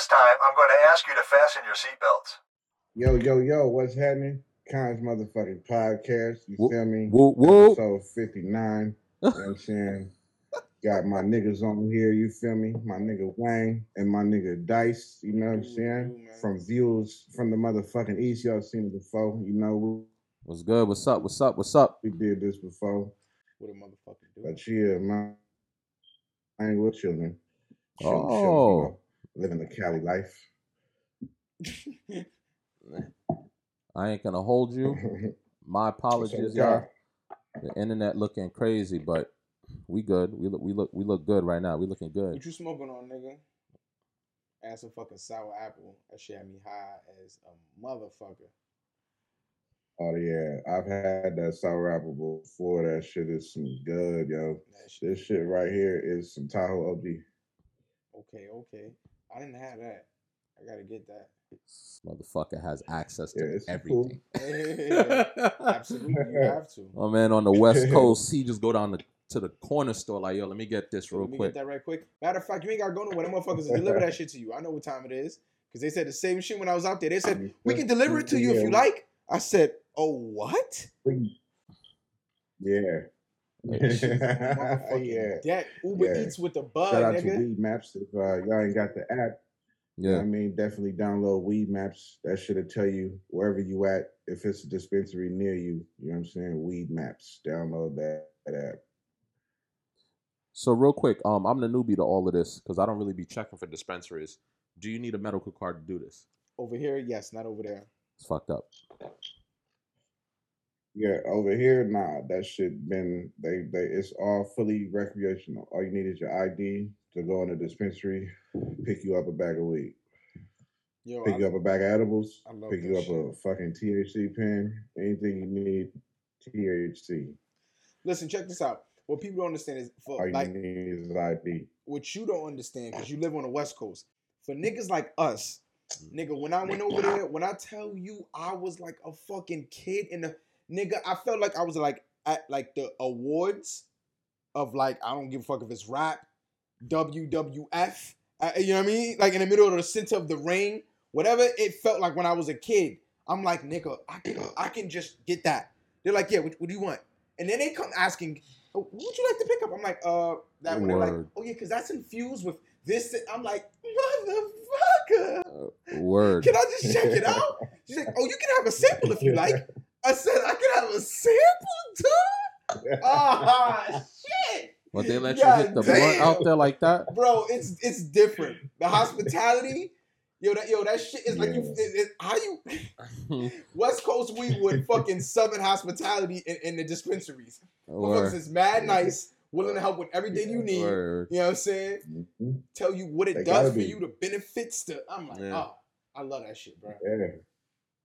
This time, I'm going to ask you to fasten your seatbelts. Yo, yo, yo, what's happening? Khan's motherfucking podcast. You Whoop, feel me? whoop, whoop. Episode 59. You know what I'm saying? Got my niggas on here, you feel me? My nigga Wayne and my nigga Dice, you know what I'm saying? From views from the motherfucking East, y'all seen it before. You know, What's good? What's up? What's up? What's up? we did this before. What a motherfucker do. But yeah, man, I ain't with children. Chill, chill, you Oh. Know, living the Cali life. I ain't gonna hold you. My apologies, y'all. The internet looking crazy, but we good. We look we look we look good right now. We looking good. What you smoking on, nigga? Ass some fucking sour apple. That shit had me high as a motherfucker. Oh yeah, I've had that sour apple before. That shit is some good, yo. Shit. This shit right here is some Tahoe OG. Okay, okay. I didn't have that. I gotta get that. This motherfucker has access Yeah, to it's cool. everything. Yeah, absolutely, you have to. My man on the West Coast, he just go down the, to the corner store like, yo, let me get this real Let me quick. get that right quick. Matter of fact, you ain't gotta go nowhere. Them motherfuckers deliver that shit to you. I know what time it is. Cause they said the same shit when I was out there. They said, we can deliver it to you if you like. I said, oh what? Yeah. Motherfucking yeah. That Uber Yeah. Eats with the bug, Shout out to. Weedmaps. If uh, y'all ain't got the app, you know Yeah. I mean, definitely download Weedmaps. That should tell you wherever you at. If it's a dispensary near you, you know what I'm saying? Weedmaps. Download that, that app. So real quick, um, I'm the newbie to all of this because I don't really be checking for dispensaries. Do you need a medical card to do this? Over here, yes, not over there. It's fucked up. Yeah, over here, nah, that shit been they they it's all fully recreational. All you need is your ID to go in the dispensary, pick you up a bag of weed, Yo, pick I, you up a bag of edibles, I love pick you up shit. a fucking THC pen, anything you need, THC. listen, check this out. What people don't understand is All you like need is ID. what you don't understand because you live on the West Coast. For niggas like us, mm. nigga, when I went over there, when I tell you I was like a fucking kid in the nigga, I felt like I was like at like the awards of like I don't give a fuck if it's rap, WWF, uh, you know what I mean? Like in the middle of the center of the ring, whatever it felt like when I was a kid. I'm like, nigga, I can I can just get that. They're like, yeah, what, what do you want? And then they come asking, oh, what would you like to pick up? I'm like, uh, that one. They're like, oh yeah, because that's infused with this. I'm like, motherfucker. Uh, word. Can I just check it out? She's like, oh, you can have a sample if you like. I said, I could have a sample, dude. Ah, shit, But they let you hit the blunt out there like that? bro. It's it's different. The hospitality, yo, that yo, that shit is like you. It, it, how you West Coast weed would fucking southern hospitality in, in the dispensaries. Motherfuckers Word. is mad nice, willing to help with everything you need. Word. You know what I'm saying? Mhm. Tell you what it They does for be. you, the benefits to. I'm like, Yeah. oh, I love that shit, bro. Yeah,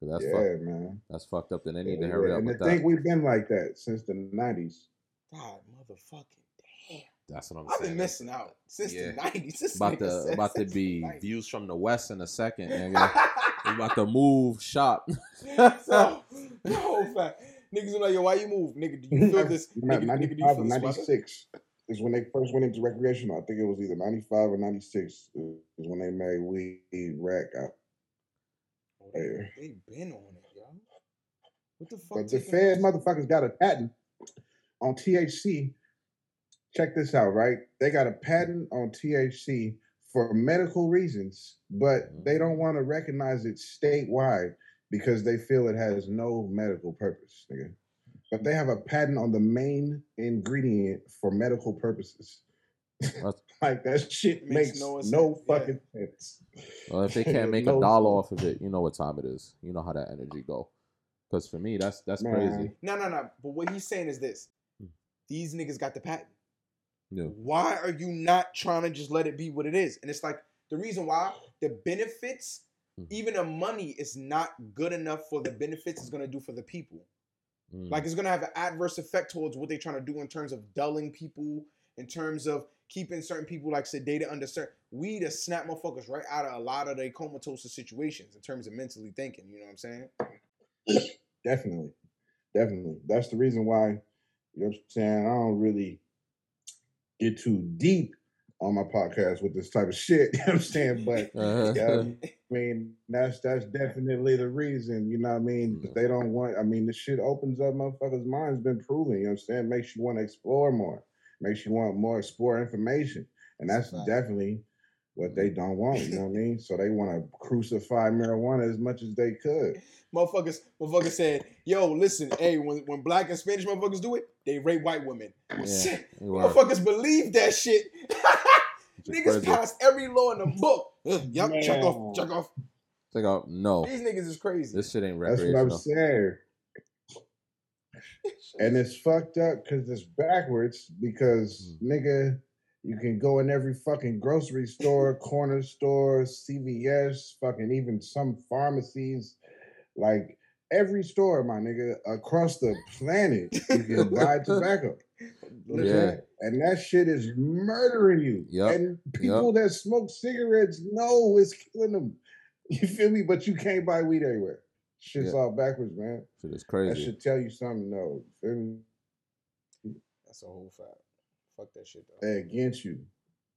That's yeah, fucked. man. That's fucked up. Then they need Yeah, to hurry yeah. up And with to think we've been like that since the '90s. God, motherfucking damn. That's what I'm I've saying. been missing out since Yeah. the 90s. About to said about to be 90s. views from the west in a second, nigga. we about to move shop. so, the whole fact. Niggas are like, yo, why you move? Nigga, do you feel this? Not Nigga, nigga, do you 95 feel or this 96 is when they first went into recreational. I think it was either 95 or 96 is when they made weed rack out. Oh, they, they been on it, yo. What the fuck? But the Fed motherfuckers got a patent on THC. Check this out, right? They got a patent on THC for medical reasons, but mm-hmm. they don't want to recognize it statewide because they feel it has no medical purpose, nigga. But they have a patent on the main ingredient for medical purposes. That's- like that shit Makes makes, no no, sense, yeah. fucking sense. Well, if they can't make No a dollar sense. off of it, you know what time it is. You know how that energy go. Because for me, that's that's Man. crazy. No, no, no. But what he's saying is this: Hmm. these niggas got the patent. Yeah. Why are you not trying to just let it be what it is? And it's like the reason why the benefits, Mhm. even the money, is not good enough for the benefits it's gonna do for the people. Mm. Like it's gonna have an adverse effect towards what they're trying to do in terms of dulling people, in terms of keeping certain people like sedated under certain weed to snap motherfuckers right out of a lot of their comatose situations in terms of mentally thinking. You know what I'm saying? Definitely. Definitely. That's the reason why, you know what I'm saying, I don't really get too deep on my podcast with this type of shit. You know what I'm saying? But Uh-huh. yeah, I mean, that's that's definitely the reason, you know what I mean? Yeah. They don't want I mean, this shit opens up motherfuckers' minds, been proven, you know what I'm saying? Makes you want to explore more, makes you want more explore information. And That's that's definitely what they mm-hmm. don't want, you know what I mean? So they want to crucify marijuana as much as they could. Motherfuckers, motherfuckers said, "Yo, listen, hey, when, when black and Spanish motherfuckers do it, they rape white women." Yeah. Motherfuckers believe that shit. Niggas crazy. passed every law in the book. Ugh, yep, check Man. off, check off. Check out. No, These niggas is crazy. this shit ain't That's what I'm saying. And it's fucked up because it's backwards because Mm. nigga, you can go in every fucking grocery store, corner store, CVS, fucking even some pharmacies, like every store, my nigga, across the planet, you can buy tobacco. Yeah. And that shit is murdering you. Yup, And people that smoke cigarettes know it's killing them. You feel me? But you can't buy weed everywhere. Shit's Yeah. all backwards, man. Shit is That crazy. should tell you something, though. You feel me? That's a whole fact. Fuck that shit though. They against you.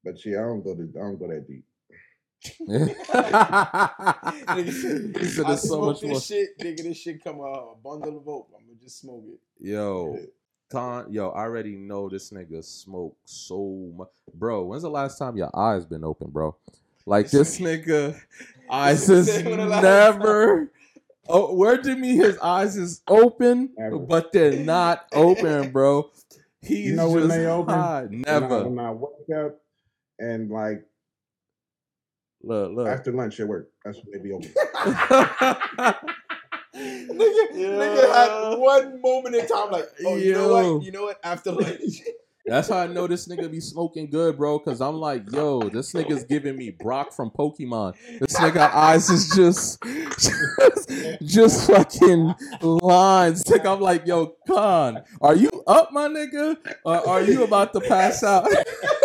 But yeah, I don't go to I don't go that deep. Nigga He said I there's so smoke much this more. shit, nigga. This shit come out a bundle of oak. I'm gonna just smoke it. Yo, Khan, yo, I already know this nigga smoke so much, bro. When's the last time your eyes been open, bro? Like this nigga, eyes nigga is said when never. Oh, where do you mean his eyes is open, Never. but they're not open, bro? He's know when they open? high. When I, Never. when I wake up and like Look, look. after lunch at work, that's when they be open. nigga, nigga had one moment in time, like, oh, you know what? You know what? After lunch, That's how I know this nigga be smoking good, bro. Cause I'm like, yo, this nigga's giving me Brock from Pokemon. This nigga eyes is just, just, just fucking lines. Think I'm like, yo, Khan, are you up, my nigga, or are you about to pass out?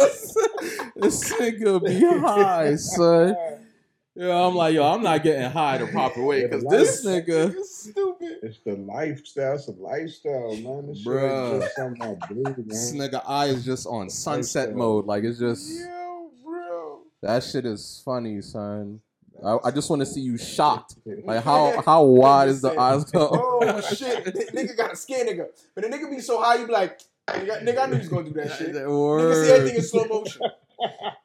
this nigga be high, son. Yeah, I'm like, yo, I'm not getting high the proper way, cause this nigga. nigga stupid. It's the lifestyle. It's a lifestyle, man. This shit Bruh. ain't just something I do, This nigga eye is just on sunset Lifestyle. mode. Like it's just Yo, bro. that shit is funny, son. I, I just want to see you shocked. Like how how wide is the eyes go? Oh shit, nigga got a scared nigga. But the nigga be so high, you be like, nigga, nigga I knew he was gonna do that shit. Nigga see everything in slow motion.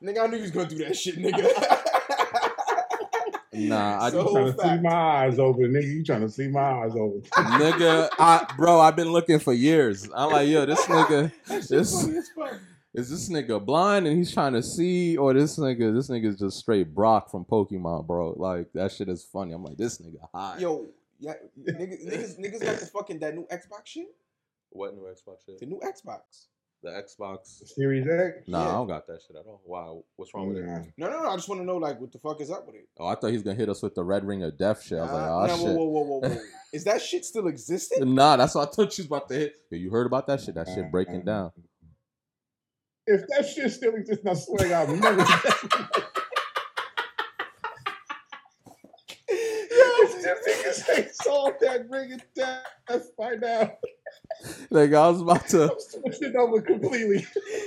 nigga, I knew he was gonna do that shit, nigga. Nah, I So- just, trying to see my eyes open, nigga. You trying to see my eyes open? nigga, I bro, I've been looking for years. I'm like, yo, this nigga, this funny as fuck. is this nigga blind and he's trying to see, or this nigga, this nigga's just straight Brock from Pokemon, bro. Like that shit is funny. I'm like, this nigga high. Yo, yeah, niggas, niggas, niggas got the fucking that new Xbox shit. what new Xbox shit? The new Xbox. The Xbox. Series X. Nah, Yeah. I don't got that shit at all. Wow, what's wrong with it? No, no, no. I just want to know like what the fuck is up with it. Oh, I thought he was gonna hit us with the red ring of death shit. I was like, oh nah, ah, shit. whoa, whoa, whoa, whoa, whoa. Is that shit still existing? Nah, that's what I thought you was about to hit. Yo, you heard about that shit? That shit breaking down. If that shit still exists, I swear God, never. If them niggas ain't sold that ring of death by now, Like I was about to. I'm switching over completely.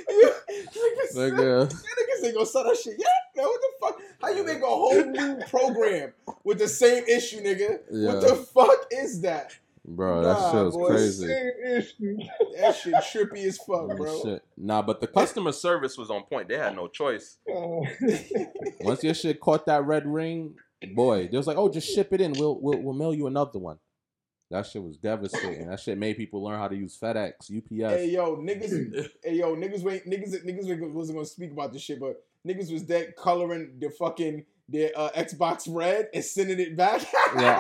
niggas, Like, uh, niggas ain't gonna sell that shit. Yeah, man, what the fuck? How you make a whole new program with the same issue, nigga? Yeah. What the fuck is that? bro, that Nah, shit was boy. crazy. Same issue. That shit trippy as fuck, bro. Shit. Nah, but the customer service was on point. They had no choice. Oh. Once your shit caught that red ring, boy, they was like, "Oh, just ship it in. We'll we'll, we'll mail you another one." That shit was devastating. That shit made people learn how to use FedEx, UPS. Hey yo, niggas, hey yo, niggas, wait, niggas, niggas wasn't gonna speak about this shit, but niggas was dead coloring the fucking their uh, Xbox red and sending it back. Yeah,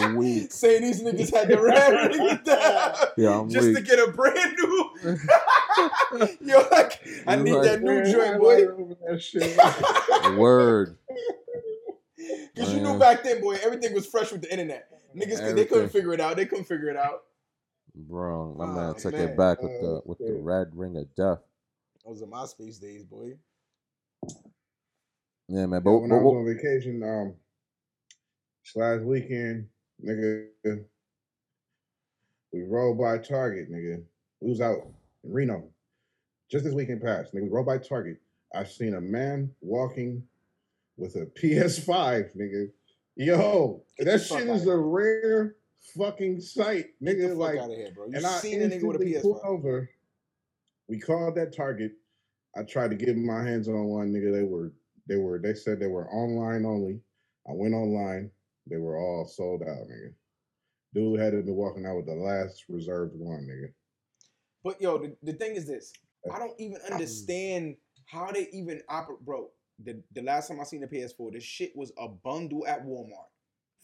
I'm weak. Saying these niggas had the red ring Yeah, I'm just to get a brand new. yo, like I need like- that new joint, boy. remember that shit. Word. Because you knew back then, boy, everything was fresh with the internet. Niggas, they couldn't figure it out. They couldn't figure it out. Bro, my Oh, man took man. it back with the with the red ring of death. Those are MySpace days, boy. Yeah, man. But, But when but I was on vacation, um, last weekend, nigga, we rolled by Target, nigga. We was out in Reno. Just this weekend passed, nigga. We rolled by Target. I seen a man walking with a PS5, nigga. Yo, Get that shit is a rare fucking sight, nigga. fuck Like, out of here, bro. You and I seen a nigga with a instantly PS5. over. We called that Target. I tried to get my hands on one, nigga. They were, they were, they said they were online only. I went online. They were all sold out, nigga. Dude had to be walking out with the last reserved one, nigga. But yo, the, the thing is this. Uh, I don't even understand how they even operate, bro. The, the last time I seen the PS4, this shit was a bundle at Walmart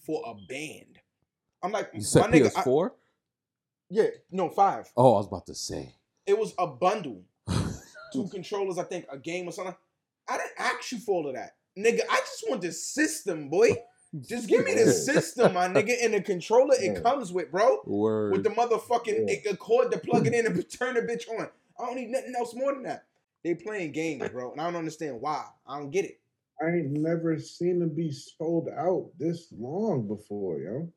for a band. I'm like, You said my nigga, I- PS4? yeah, no, five. oh, I was about to say. It was a bundle. Two controllers, I think, a game or something. I didn't ask you for all of that. Nigga, I just want the system, boy. Just give me the system, my nigga, and the controller it Yeah. comes with, bro. Word. With the motherfucking Yeah. cord to plug it in and turn the bitch on. I don't need nothing else more than that. They playing games, bro, and I don't understand why. I don't get it. I ain't never seen them be sold out this long before, yo.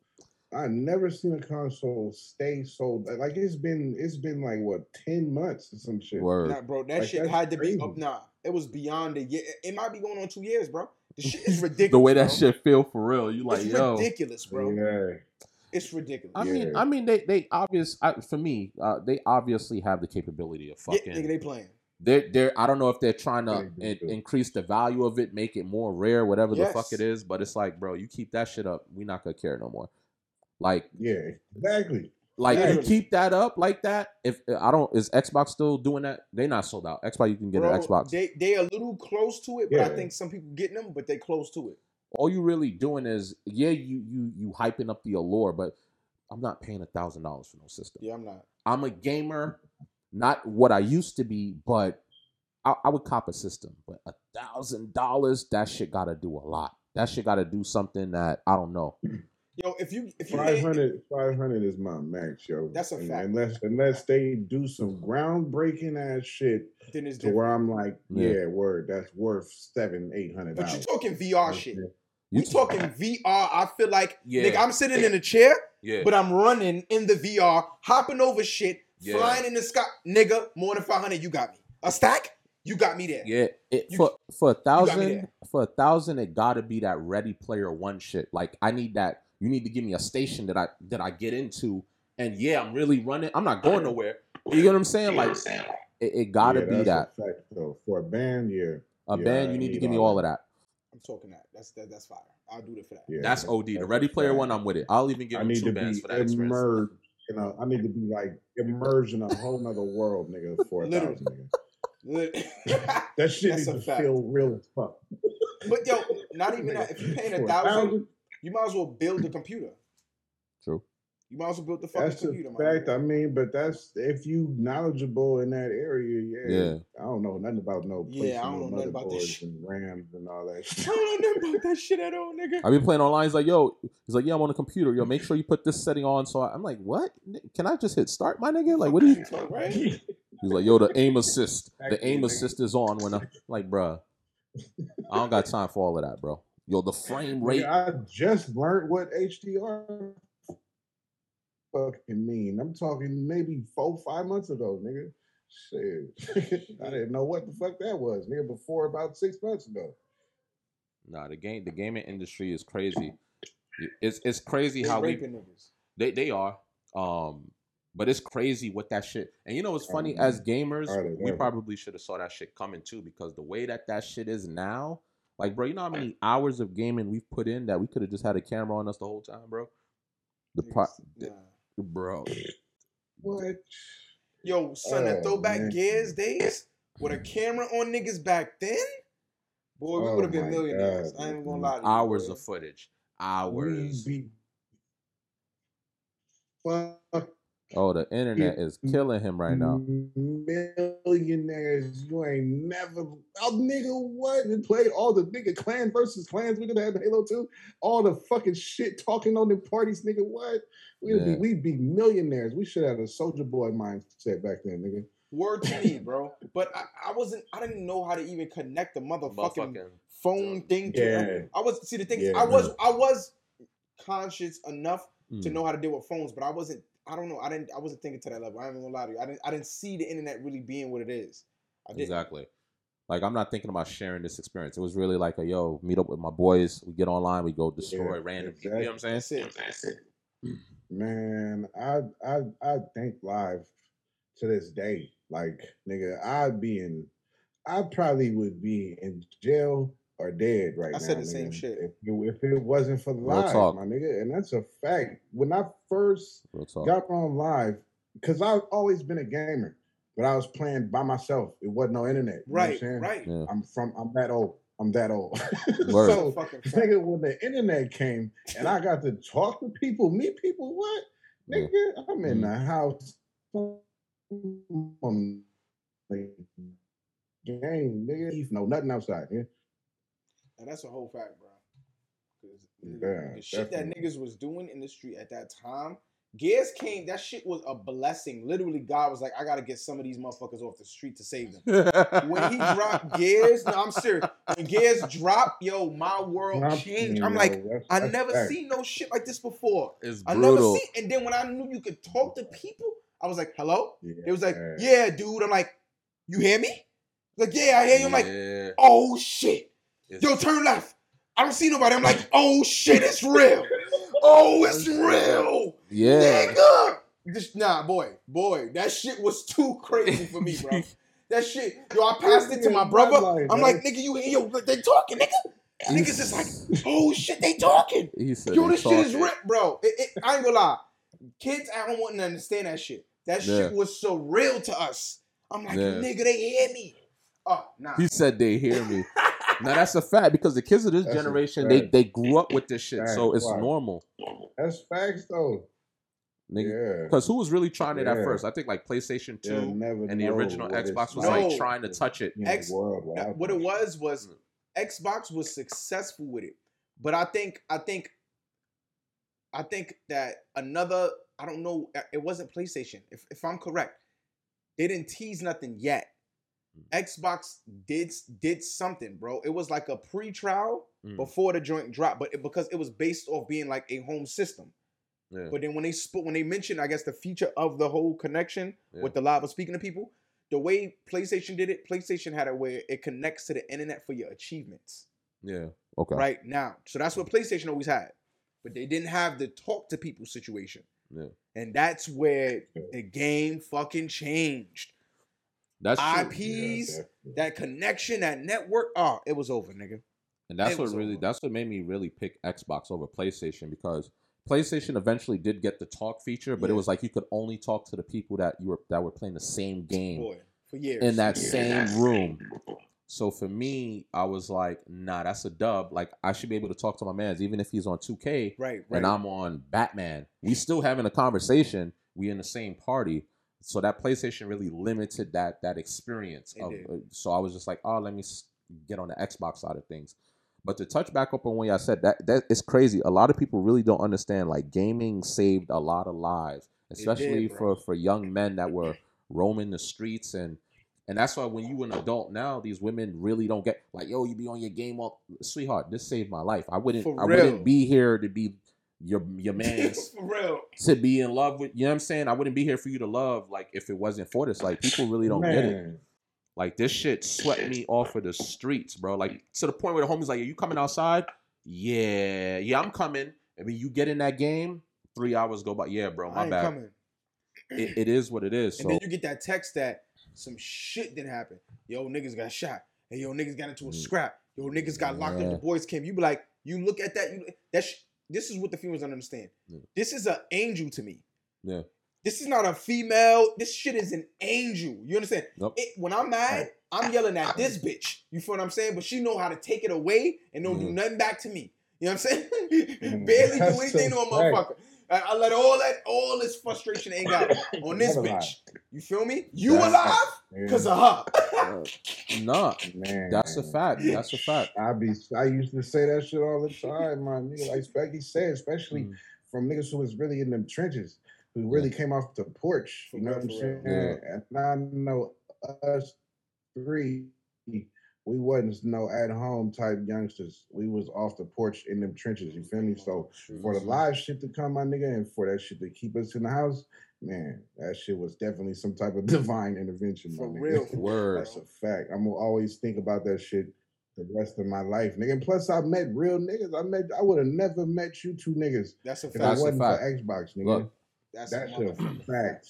I never seen a console stay sold. Like it's been, it's been like what ten months or some shit. Word. Nah, bro, that Like, shit had to crazy. be up. Nah, it was beyond a year. It might be going on two years, bro. The shit is ridiculous. the way that bro. shit feel for real. You like, it's yo. ridiculous, bro. Yeah, It's ridiculous. I mean, Yeah. I mean, they they obvious I, for me. Uh, they obviously have the capability of yeah, fucking. nigga, they playing. They're they're. I don't know if they're trying to in, increase the value of it, make it more rare, whatever the fuck it is. But it's like, bro, you keep that shit up, we not gonna care no more. Like, yeah, exactly. like you keep that up like that. If I don't, is Xbox still doing that? They not sold out. Xbox, you can get Bro, an Xbox. They they a little close to it, but I think some people getting them, but they close to it. All you really doing is, yeah, you you you hyping up the allure, but I'm not paying a thousand dollars for no system. Yeah, I'm not. I'm a gamer, not what I used to be, but I, I would cop a system. But a thousand dollars, that shit gotta do a lot. That shit gotta do something that I don't know. Yo, if you if you 500, 500 is my max, yo. That's a And fact. Unless unless they do some groundbreaking ass shit then it's to different. where I'm like, Yeah. yeah, word, that's worth seven, eight hundred But you dollars. talking VR shit. You We talking VR. I feel like Yeah. nigga, I'm sitting eh. in a chair, yeah, but I'm running in the VR, hopping over shit, Yeah. flying in the sky. Nigga, more than 500, you got me. A stack, you got me there. yeah. It, You- for for a thousand, for a thousand, it gotta be that Ready Player One shit. Like I need that. You need to give me a station that I that I get into, and yeah, I'm really running. I'm not going nowhere. You get what I'm saying? Like it, it gotta Yeah, be that. fact, though. For a band, yeah. A Yeah, band, you need to need give me all all of that. that. I'm talking that. That's that, that's fire. I'll do it for that. yeah That's OD. The Ready Player fact. One, I'm with it. I'll even give I them need two to bands be for that experience. immersed. You know, I need to be like immersed in a whole nother world, nigga. For a Literally. thousand, nigga. That shit That's needs to fact. feel real as fuck. but yo, not even that. If you're paying a thousand, you might as well build a computer. True. You might as well build the fucking That's computer, my fact. nigga. I mean, but that's if you knowledgeable in that area. Yeah. Yeah. I don't know nothing about no. Yeah, I placing don't know nothing about this shit. and RAMs and all that. I shit. don't know nothing about that shit at all, nigga. I be playing online. He's like, yo, he's like, yeah, I'm on the computer. Yo, make sure you put this setting on. So I, I'm like, what? Can I just hit start, my nigga? Like, what do you? right? He's like, yo, the aim assist. The aim assist is on when I'm like, bruh. I don't got time for all of that, bro. Yo, the frame rate. Nigga, I just learned what HDR fucking mean. I'm talking maybe four, five months ago, nigga. Shit. I didn't know what the fuck that was, nigga, before about six months ago. Nah, the game, the gaming industry is crazy. It's it's crazy They how we niggas. they they are. Um, but it's crazy what that shit. And you know what's funny? As gamers, Are we probably should have saw that shit coming too, because the way that that shit is now, like, bro, you know how many hours of gaming we've put in that we could have just had a camera on us the whole time, bro. The pro- nah. Bro. What? Yo, son, the Oh, throwback man. Gears days with a camera on niggas back then, boy, we Oh would have been millionaires. God, I ain't gonna lie to you. Hours boy. of footage. We Hours. be fuck Oh, the internet is killing him right now. millionaires. You ain't never, oh nigga, what? We played all the nigga clan versus clans. We did have Halo 2. All the fucking shit talking on the parties, nigga. What? We'd Yeah. be we'd be millionaires. We should have a soldier boy mindset back then, nigga. Word to me, bro. But I, I wasn't. I didn't know how to even connect the motherfucking Motherfucking phone thing to. Yeah. I was see the thing. is, Yeah, I was man. I was conscious enough to Mm. know how to deal with phones, but I wasn't. I don't know. I didn't. I wasn't thinking to that level. I ain't even gonna lie to you. I didn't. I didn't see the internet really being what it is. I. Exactly. Like I'm not thinking about sharing this experience. It was really like a yo, meet up with my boys. We get online. We go destroy Yeah, random people. You know what I'm That's saying? it. Man, I I I think live to this day. Like, nigga, I'd be in I probably would be in jail or dead right I now. said the same shit. If it, if it wasn't for Real live, talk. my nigga. And that's a fact. When I first got on live, because I've always been a gamer, but I was playing by myself. It wasn't no internet. You know what I'm Right, right. Yeah. I'm from I'm that old. I'm that old. So nigga, when the internet came and I got to talk to people, meet people, what? Yeah. Nigga, I'm in Mhm. the house. Game, nigga, Eve, no nothing outside. Yeah, And that's a whole fact, bro. 'Cause, nigga, Yeah, the shit that niggas was doing in the street at that time, Gears came. That shit was a blessing. Literally, God was like, I gotta get some of these motherfuckers off the street to save them. When he dropped Gears, no, I'm serious. When Gears dropped, yo, my world I'm- changed. you I'm know, like, that's- I that's never fact. seen no shit like this before. it's I never brutal. seen. And then when I knew you could talk to people, I was like, hello. Yeah, It was like, yeah, dude. I'm like, you hear me? Like, yeah, I hear you. I'm like, oh shit. It's- Yo, turn left. I don't see nobody. I'm like, oh shit, it's real. Oh, it's real. yeah. Nigga. Just, nah, boy, boy, that shit was too crazy for me, bro. That shit, yo, I passed it to my brother. I'm like, nigga, you hear, yo, they talking, nigga. Niggas is like, oh shit, they talking. He said Yo, they this shit is talking. rip, bro. It, it, I ain't gonna lie. Kids at home wouldn't understand that shit. That shit was so real to us. I'm like, Yeah. nigga, they hear me. Oh, nah. He said they hear me. now that's a fact because the kids of this That's generation they they grew up with this shit, so it's why? normal. That's facts though. Nigga. Yeah. Because who was really trying it at Yeah. first? I think like PlayStation You'll Two never and the know original what it's Xbox was like like trying to touch it. in X- the world. Now, what it them. was was mm. Xbox was successful with it, but I think I think I think that another I don't know it wasn't PlayStation if if I'm correct, they didn't tease nothing yet. Xbox did did something, bro. It was like a pre-trial Mm. before the joint drop, but it, because it was based off being like a home system. Yeah. But then when they spoke, when they mentioned, I guess the feature of the whole connection Yeah. with the live of speaking to people, the way PlayStation did it, PlayStation had it where it connects to the internet for your achievements Yeah. Okay. right now. So that's what PlayStation always had, but they didn't have the talk to people situation, Yeah. and that's where the game fucking changed. That's true. IPs, Yeah, that connection, that network, oh, it was over, nigga. And that's It what really over. that's what made me really pick Xbox over PlayStation because PlayStation eventually did get the talk feature, but it was like you could only talk to the people that you were that were playing the same game Boy, for years in that Yeah. same room. So for me, I was like, nah, that's a dub. Like I should be able to talk to my man's even if he's on 2K Right, right. and I'm on Batman. We still having a conversation. We in the same party. So that PlayStation really limited that that experience. Of, uh, so I was just like, oh, let me get on the Xbox side of things. But to touch back up on what I said, that that is crazy. A lot of people really don't understand. Like gaming saved a lot of lives, especially bro. for for young men that were roaming the streets and. And that's why when you an adult now, these women really don't get like, yo, you be on your game all sweetheart, this saved my life. I wouldn't I wouldn't be here to be your your man's for real. to be in love with you know what I'm saying? I wouldn't be here for you to love like if it wasn't for this. Like people really don't get it. Like this shit swept me off of the streets, bro. Like to the point where the homies like, Are you coming outside? Yeah, yeah, I'm coming. I mean, you get in that game, three hours go by. Yeah, bro, I my ain't bad. coming. It, it is what it is. And So then you get that text that some shit didn't happen. Yo, niggas got shot. Hey, yo, niggas got into a Mm. scrap. Yo, niggas got locked up the boys came. You be like, you look at that. You that sh- this is what the females don't understand. Yeah. This is an angel to me. Yeah. This is not a female. This shit is an angel. You understand? Nope. It, when I'm mad, I'm yelling at this bitch. You feel what I'm saying? But she know how to take it away and don't do Mhm. nothing back to me. You know what I'm saying? Mm, Barely that's do anything to a motherfucker. fact. Motherfucker. I, I let all that, all this frustration ain't got on this bitch. lie. You feel me? You That's- alive because of her. nah, man, that's a fact. That's a fact. I be I used to say that shit all the time, my nigga. Like Specky said, especially Mm. from niggas who was really in them trenches, who really came off the porch. You know what I'm for real. saying? And I know us three, we wasn't no at home type youngsters. We was off the porch in them trenches. You feel me? So for the live shit to come, my nigga, and for that shit to keep us in the house, man, that shit was definitely some type of divine intervention. For my nigga. real. Word. That's a fact. I'm gonna always think about that shit the rest of my life, nigga. And plus, I met real niggas. I met. I would have never met you two niggas That's a if it fact. a wasn't fact. for Xbox, nigga. Look, That's, That's a a fact.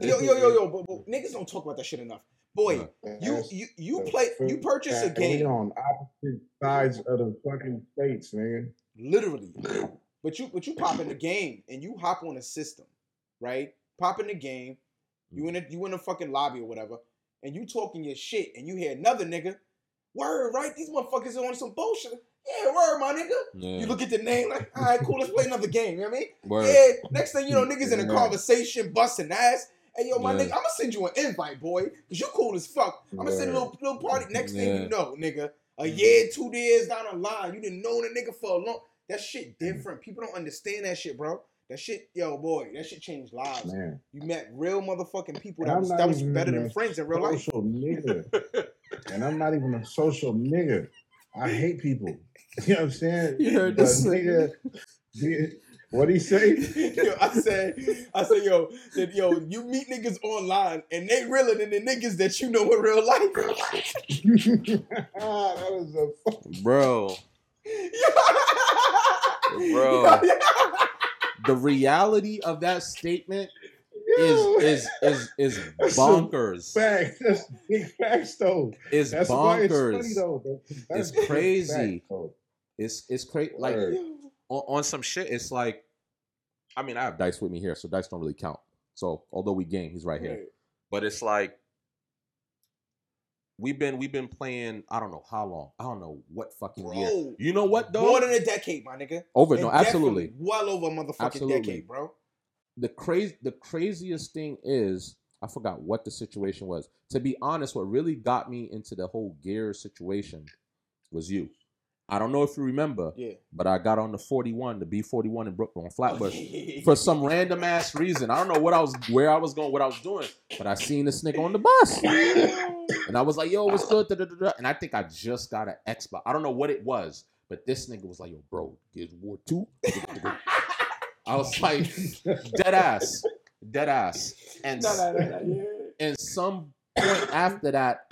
Yo, yo, yo, yo, but, but niggas don't talk about that shit enough. Boy, you you you play you purchase a fact. We game on opposite sides of the fucking states, man. literally, but you but you pop in the game and you hop on a system, right? Pop in the game, you mm. in a you in a fucking lobby or whatever, and you talking your shit, and you hear another nigga, word, right? These motherfuckers are on some bullshit. Yeah, word, my nigga. yeah. You look at the name like, all right, cool, let's play another game. You know what I mean? Word. Yeah, next thing you know, niggas in a conversation, busting ass. Hey, yo, my Yeah. nigga, I'm gonna send you an invite, boy, because you cool as fuck. I'm gonna send a little, little party. Next thing you know, nigga, a mm-hmm. year, two years down the line, you didn't know the nigga for a long. That shit mm-hmm. different. People don't understand that shit, bro. That shit, yo, boy, that shit changed lives. Man, You met real motherfucking people And that was that was better than friends in real life. social nigga, and I'm not even a social nigga. I hate people. You know what I'm saying? You heard But this nigga. What he say? yo, I said, I said, yo, that, yo, you meet niggas online and they realer than the niggas that you know in real life. Ah, that was a fuck. Bro, Bro. the reality of that statement is is is is That's bonkers. fact. That's big facts though. It's That's why it's funny bonkers. though. That's- that's It's crazy. facts, though. It's it's crazy. Like on, on some shit, it's like, I mean, I have Dice with me here, so Dice don't really count. So although we game, he's right here. But it's like we've been we've been playing. I don't know how long. I don't know what fucking year. You know what though? more than a decade, my nigga. Over And no, absolutely. well over a motherfucking Absolutely. decade, bro. the crazy the craziest thing is I forgot what the situation was. To be honest, what really got me into the whole gear situation was you. I don't know if you remember, Yeah. but I got on the 41, the B41 in Brooklyn on Flatbush for some random ass reason. I don't know what I was where I was going, what I was doing, but I seen this nigga on the bus. And I was like, yo, what's good? And I think I just got an Xbox. I don't know what it was, but this nigga was like, yo, bro, Gears War 2. I was like, dead ass. Dead ass. And, No, no, no, no, and some point after that,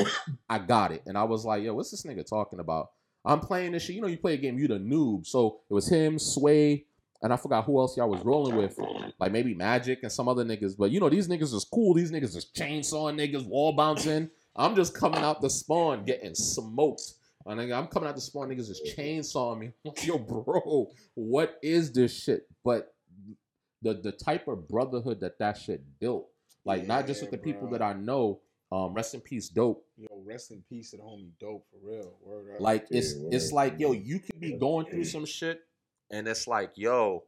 I got it. And I was like, yo, what's this nigga talking about? I'm playing this shit. You know, you play a game, you the noob. So it was him, Sway, and I forgot who else y'all was rolling with. Like maybe Magic and some other niggas. But you know, these niggas is cool. These niggas is chainsawing niggas, wall bouncing. I'm just coming out the spawn getting smoked. My nigga, I'm coming out the spawn, niggas is chainsawing me. Yo, bro, what is this shit? But the the type of brotherhood that that shit built, like not just with the Yeah, people bro. that I know. Um, rest in peace, dope. Yo, rest in peace to the homie dope for real. Word up. Like Yeah, it's it's like yo, you could be going through some shit, and it's like yo,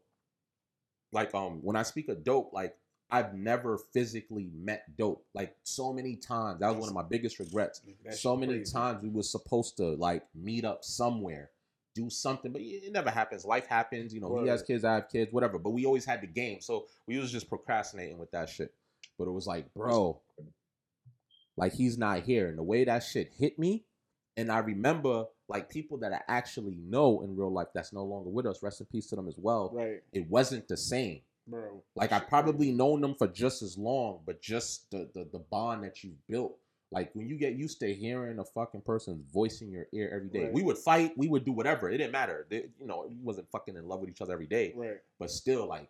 like um when I speak of dope, like I've never physically met dope. Like so many times, that was one of my biggest regrets. That so many crazy. times we were supposed to like meet up somewhere, do something, but it never happens. Life happens, you know. He has kids, I have kids, whatever. But we always had the game, so we was just procrastinating with that shit. But it was like, bro, like he's not here, and the way that shit hit me, and I remember like people that I actually know in real life that's no longer with us. Rest in peace to them as well. Right, It wasn't the same. bro. Like I probably known them for just as long, but just the, the the bond that you built. Like when you get used to hearing a fucking person's voice in your ear every day. Right. We would fight, we would do whatever. It didn't matter. They- you know, we wasn't fucking in love with each other every day. Right. But still, like,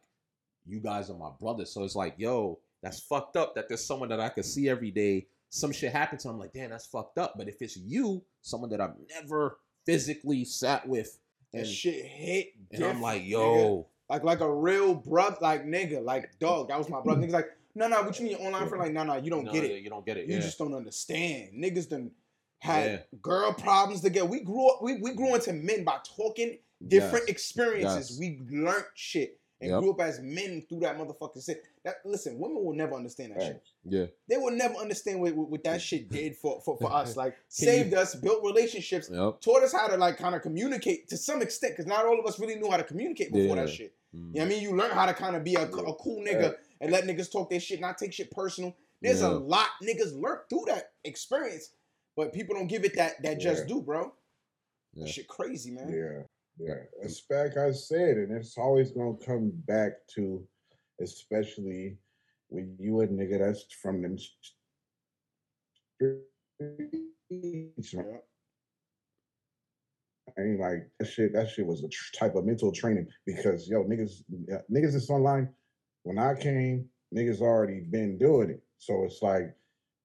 you guys are my brothers. So it's like, yo, that's fucked up that there's someone that I could see every day. Some shit happens them, I'm like, damn, that's fucked up. But if it's you, someone that I've never physically sat with, That and, shit hit. and I'm like, nigga. yo, like like a real brother, like nigga, like dog. That was my brother. Niggas like, no, no, what you mean online for? Like, no, no, you don't no, get it. You don't get it. You yeah. just don't understand. Niggas done had Yeah. girl problems together. We grew up. We, we grew into men by talking different Yes. experiences. Yes. We learned shit and Yep. grew up as men through that motherfucking shit. That listen, women will never understand that shit. Yeah. They will never understand what, what, what that shit did for for, for us. Like saved us, built relationships, Yep. taught us how to like kind of communicate to some extent. Because not all of us really knew how to communicate before that shit. Mm. You know what I mean? You learn how to kind of be a, a cool nigga and let niggas talk their shit, not take shit personal. There's Yeah. a lot niggas learned through that experience, but people don't give it that that just Yeah. do, bro. Yeah. That shit crazy, man. Yeah, yeah. It's back. I said, and it's always gonna come back to especially when you a nigga that's from them streets. I ain't like that shit. That shit was a type of mental training because yo niggas, niggas that's online. When I came, niggas already been doing it. So it's like,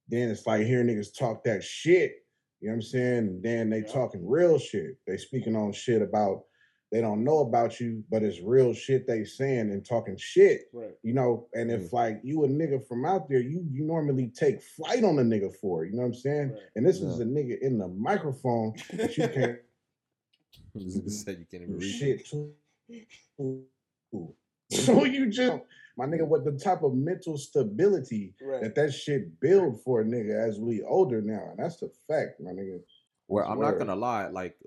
then it's like hearing niggas talk that shit. You know what I'm saying? And then they Yeah. talking real shit. They speaking on shit about they don't know about you, but it's real shit they saying and talking shit. Right. You know, and if mm. like you a nigga from out there, you you normally take flight on a nigga for it. You know what I'm saying? Right. And this is a nigga in the microphone that you can't said you can't even read. shit too. So you just my nigga, what the type of mental stability Right. that that shit build for a nigga as we older now, and that's the fact, my nigga. Where That's I'm not gonna lie, like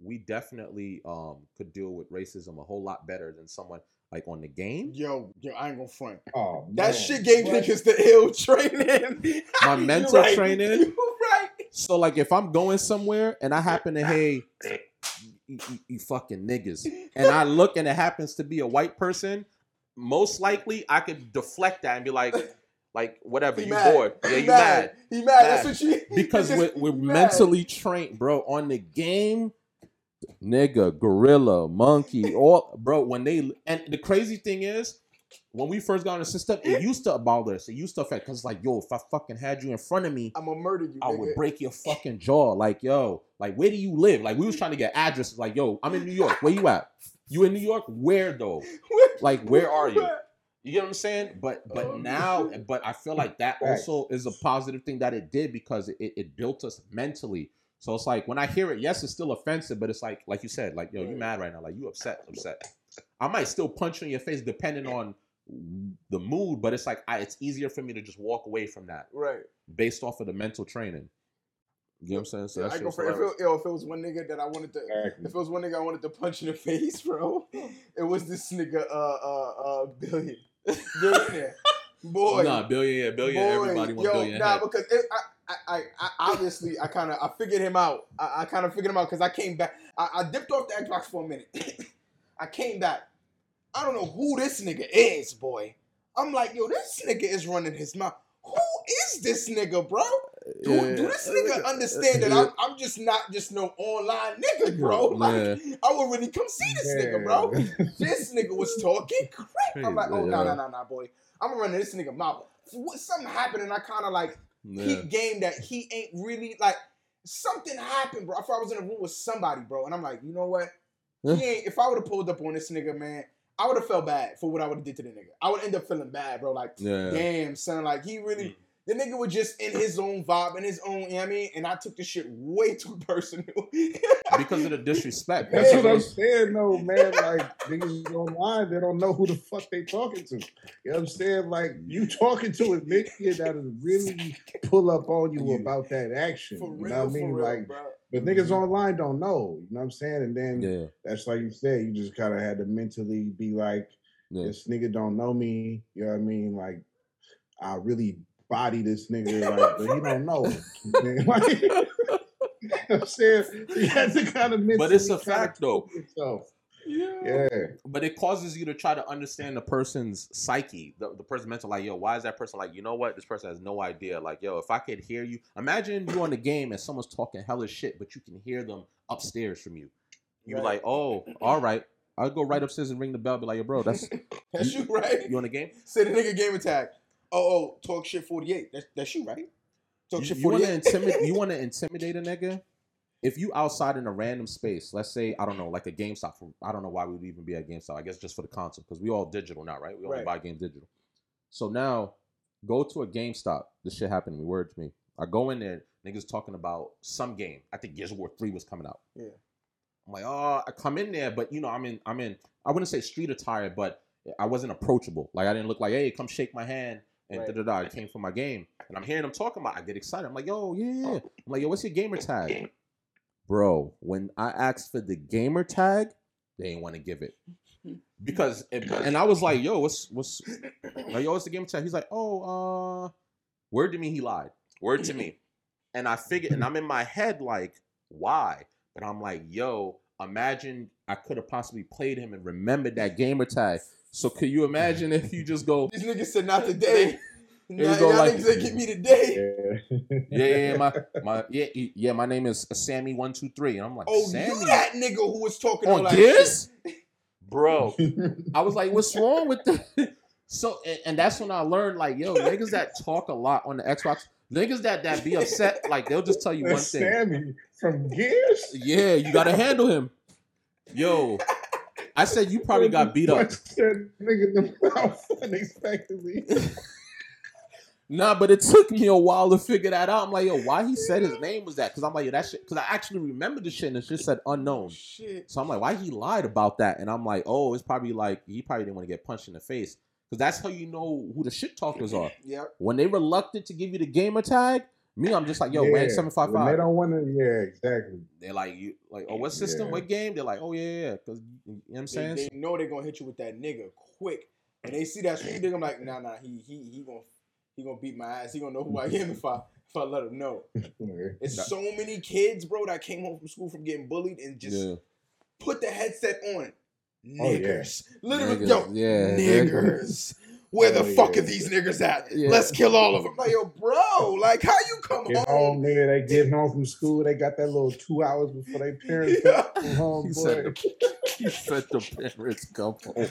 we definitely um could deal with racism a whole lot better than someone like on the game. Yo, yo, I ain't gonna front. Oh, That man. shit gave What? niggas the ill training. My mental right. training? You right. So like if I'm going somewhere and I happen to hey you, you- you fucking niggas and I look and it happens to be a white person, most likely I could deflect that and be like like whatever He you mad. bored yeah He you mad He mad. That's what you. because we're, we're mentally trained, bro. On the game, nigga, gorilla, monkey, all bro. When they and the crazy thing is, when we first got on the system, it used to bother us. It used to affect because it's like, yo, if I fucking had you in front of me, I'm gonna murder you. I nigga. would break your fucking jaw. Like, yo, like where do you live? Like we was trying to get addresses. Like, yo, I'm in New York. Where you at? You in New York? Where though? Like, where are you? You get what I'm saying? But but Oh, now, shit. but I feel like that Right. also is a positive thing that it did because it, it built us mentally. So it's like when I hear it, yes, it's still offensive, but it's like like you said, like yo, you mad right now, like you upset, upset. I might still punch you in your face depending on the mood, but it's like I, it's easier for me to just walk away from that Right. based off of the mental training. You know what I'm saying? So Yeah, that I go shit's for if it, yo, if it was one nigga that I wanted to, Exactly. if it was one nigga I wanted to punch in the face, bro, it was this nigga, uh, uh, uh, billion, billionaire, boy, Nah, billion, yeah, billion. boy, everybody wants yo, billion. nah, head. because it, I, I, I, I obviously I kind of I figured him out. I, I kind of figured him out because I came back. I, I dipped off the Xbox for a minute. I came back. I don't know who this nigga is, boy. I'm like, yo, this nigga is running his mouth. Who is this nigga, bro? Do, do this nigga understand that I'm, I'm just not just no online nigga, bro? Like, Yeah. I would really come see this nigga, bro. This nigga was talking crap. I'm like, oh, no, no, no, no, boy. I'm gonna run this nigga mouth. What, something happened, and I kind of like Yeah. peep game that he ain't really like. Something happened, bro. I thought I was in a room with somebody, bro, and I'm like, you know what? Yeah. He ain't. If I would have pulled up on this nigga, man, I would have felt bad for what I would have did to the nigga. I would end up feeling bad, bro. Like, Yeah. damn, son, like he really. Mm. The nigga was just in his own vibe, in his own, you know what I mean? And I took the shit way too personal. because of the disrespect. That's what I'm saying, though, man. Like niggas online, they don't know who the fuck they talking to. You know what I'm saying? Like you talking to a nigga that'll really pull up on you about that action. for you real, know what I mean? for real, like, bro. but niggas online don't know. You know what I'm saying? And then yeah, that's like you said, you just kind of had to mentally be like, yeah. this nigga don't know me. You know what I mean? Like, I really body this nigga, like, but he don't know. like, you know what I'm saying? You had to kind of But it's a fact, though. Yeah. Yeah. but it causes you to try to understand the person's psyche, the, the person's mental. Like, yo, why is that person like? You know what? This person has no idea. Like, yo, if I could hear you, imagine you on the game and someone's talking hella shit, but you can hear them upstairs from you. You Right. like, oh, all right. I'll go right upstairs and ring the bell. Be like, yo, bro, that's That's you, right? you on the game. Say the nigga game attack. Oh, oh, talk shit 48. That's, that's you, right? Talk You, shit you want to 48. intimidate? You want to intimidate a nigga? If you outside in a random space, let's say I don't know, like a GameStop. From, I don't know why we would even be at GameStop. I guess just for the console because we all digital now, right? We only Right. buy games digital. So now, go to a GameStop. This shit happened to me. Word to me. I go in there, niggas talking about some game. I think Gears of War Three was coming out. Yeah. I'm like, oh, I come in there, but you know, I'm in, I'm in. I wouldn't say street attire, but I wasn't approachable. Like I didn't look like, hey, come shake my hand and Right. da da da. It came from my game, and I'm hearing them talking about. I get excited. I'm like, yo, yeah. I'm like, yo, what's your gamer tag, bro? When I asked for the gamer tag, they didn't want to give it because, it, and I was like, yo, what's what's, like, yo, what's the gamer tag? He's like, oh, uh, word to me, he lied. Word to me, and I figured, and I'm in my head like, why? But I'm like, yo, imagine. I could have possibly played him and remembered that gamer tag. So can you imagine if you just go, These niggas said not today. Here Nah, you go, y'all like- niggas said get me today. Yeah. yeah, yeah, yeah, my, my, yeah, yeah, my name is Sammy one two three, and I'm like, Oh, Sammy you that nigga who was talking on that Gears, bro. I was like, what's wrong with the? So, and, and that's when I learned, like, yo, niggas that talk a lot on the Xbox, niggas that that be upset, like, they'll just tell you one That's thing. Sammy from Gears. Yeah, you gotta handle him. Yo, I said you probably got beat up. Punched That nigga in the mouth unexpectedly. Nah, but it took me a while to figure that out. I'm like, yo, why he said his name was that? Because I'm like, yo, that shit. Because I actually remember the shit and it just said unknown. Shit. So I'm like, why he lied about that? And I'm like, oh, it's probably like he probably didn't want to get punched in the face. Because that's how you know who the shit talkers are. Yep. When they reluctant to give you the gamer tag, me, I'm just like, yo, rank seven five When they don't want to, yeah, exactly. They're like, you like, oh, what system? Yeah. What game? They're like, oh yeah, yeah. Because you know what I'm saying. they know they're gonna hit you with that nigga quick, and they see that sweet nigga. I'm like, nah, nah, he he he gonna he gonna beat my ass. He gonna know who I am if I if I let him know. It's so many kids, bro, that came home from school from getting bullied and just yeah. put the headset on. Oh, yeah. Niggers, literally, Niggas, yo, yeah, niggers. Where the Oh, fuck are these niggers at? Yeah. Let's kill all of them. Like, yo, bro, like, how you come Get home? home, nigga. They get home from school. They got that little two hours before they parents Yeah. come home. He boy. said, he said the parents come home.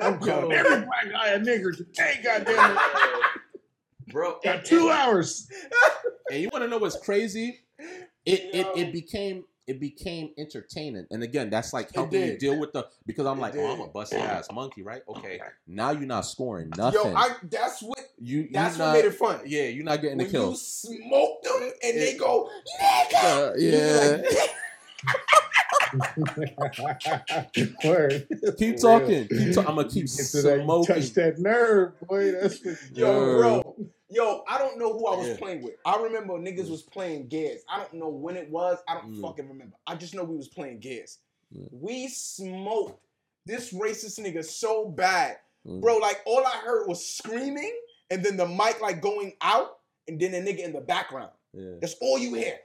I'm calling every black guy a nigger today. Goddamn it! Bro, Got two hours. And you want to know what's crazy? It, it it became it became entertaining, and again, that's like helping you deal with the because I'm It like, oh, I'm a bust ass monkey, right? Okay, now you're not scoring nothing. Yo, I that's what you you that's not, what made it fun. Yeah, you're not getting when the kill. you smoke them and they go, nigga. Uh, yeah, Word. keep talking. Keep talking. I'm gonna keep Get that, smoking. touch that nerve, boy. That's what. Yo, bro. Yo, I don't know who I was Yeah. playing with. I remember niggas was playing Gears. I don't know when it was. I don't Mm. fucking remember. I just know we was playing Gears. Yeah. We smoked this racist nigga so bad. Mm. Bro, like all I heard was screaming and then the mic like going out and then a nigga in the background. Yeah. That's all you hear.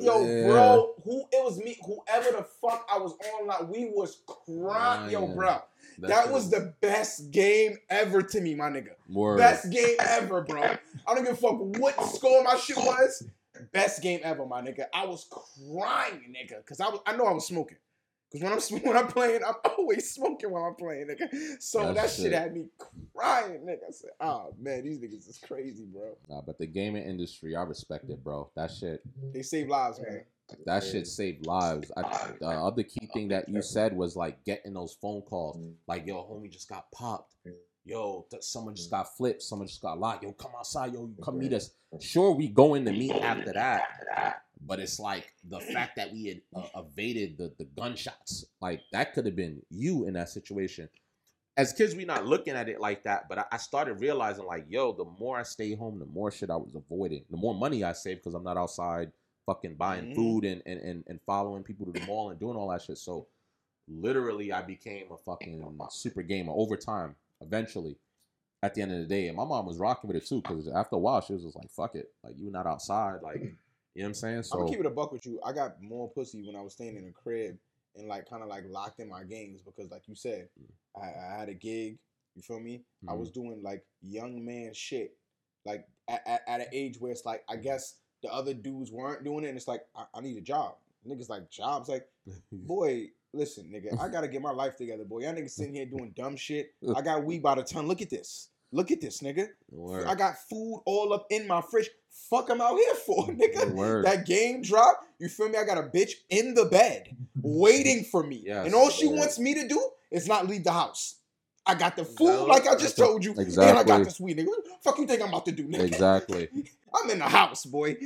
Yo, Yeah. bro, who it was me, whoever the fuck I was on, like we was crying. Yo, Lying. That was the best game ever to me, my nigga. word. Best game ever, bro. I don't give a fuck what score my shit was. Best game ever, my nigga. I was crying, nigga, cause I was I know I was smoking. Cause when I'm when I'm playing, I'm always smoking while I'm playing, nigga. So That that, shit. shit. had me crying, nigga. I said, oh man, these niggas is crazy, bro. Nah, but the gaming industry, I respect it, bro. That shit, They save lives, man. That shit saved lives. I, the other key thing that you said was like getting those phone calls. Like, yo, homie just got popped. Yo, th- someone just got flipped. Someone just got locked. Yo, come outside. Yo, you come meet us. Sure, we go in to meet after that. But it's like the fact that we had uh, evaded the, the gunshots. Like, that could have been you in that situation. As kids, we not looking at it like that. But I, I started realizing, like, yo, the more I stay home, the more shit I was avoiding. The more money I save because I'm not outside fucking buying Mhm. food and, and, and, and following people to the mall and doing all that shit. So literally I became a fucking super gamer over time, eventually, at the end of the day. And my mom was rocking with it too, because after a while she was just like, fuck it. Like you not outside. Like, you know what I'm saying? I'm So gonna keep it a buck with you. I got more pussy when I was staying in a crib and like kind of like locked in my games because, like you said, I, I had a gig. You feel me? I Mhm. was doing like young man shit, like at, at, at an age where it's like I guess the other dudes weren't doing it, and it's like I, I need a job. Niggas like jobs, like boy. Listen, nigga, I gotta get my life together, boy. Y'all niggas sitting here doing dumb shit. I got weed by the ton. Look at this. Look at this, nigga. Word. I got food all up in my fridge. Fuck, I'm out here for, nigga. Word. That game drop, you feel me? I got a bitch in the bed waiting for me. Yes. And all she Yeah. wants me to do is not leave the house. I got the food Exactly. like I just told you. And I got the sweet nigga. What the fuck you think I'm about to do, nigga? exactly. I'm in the house, boy.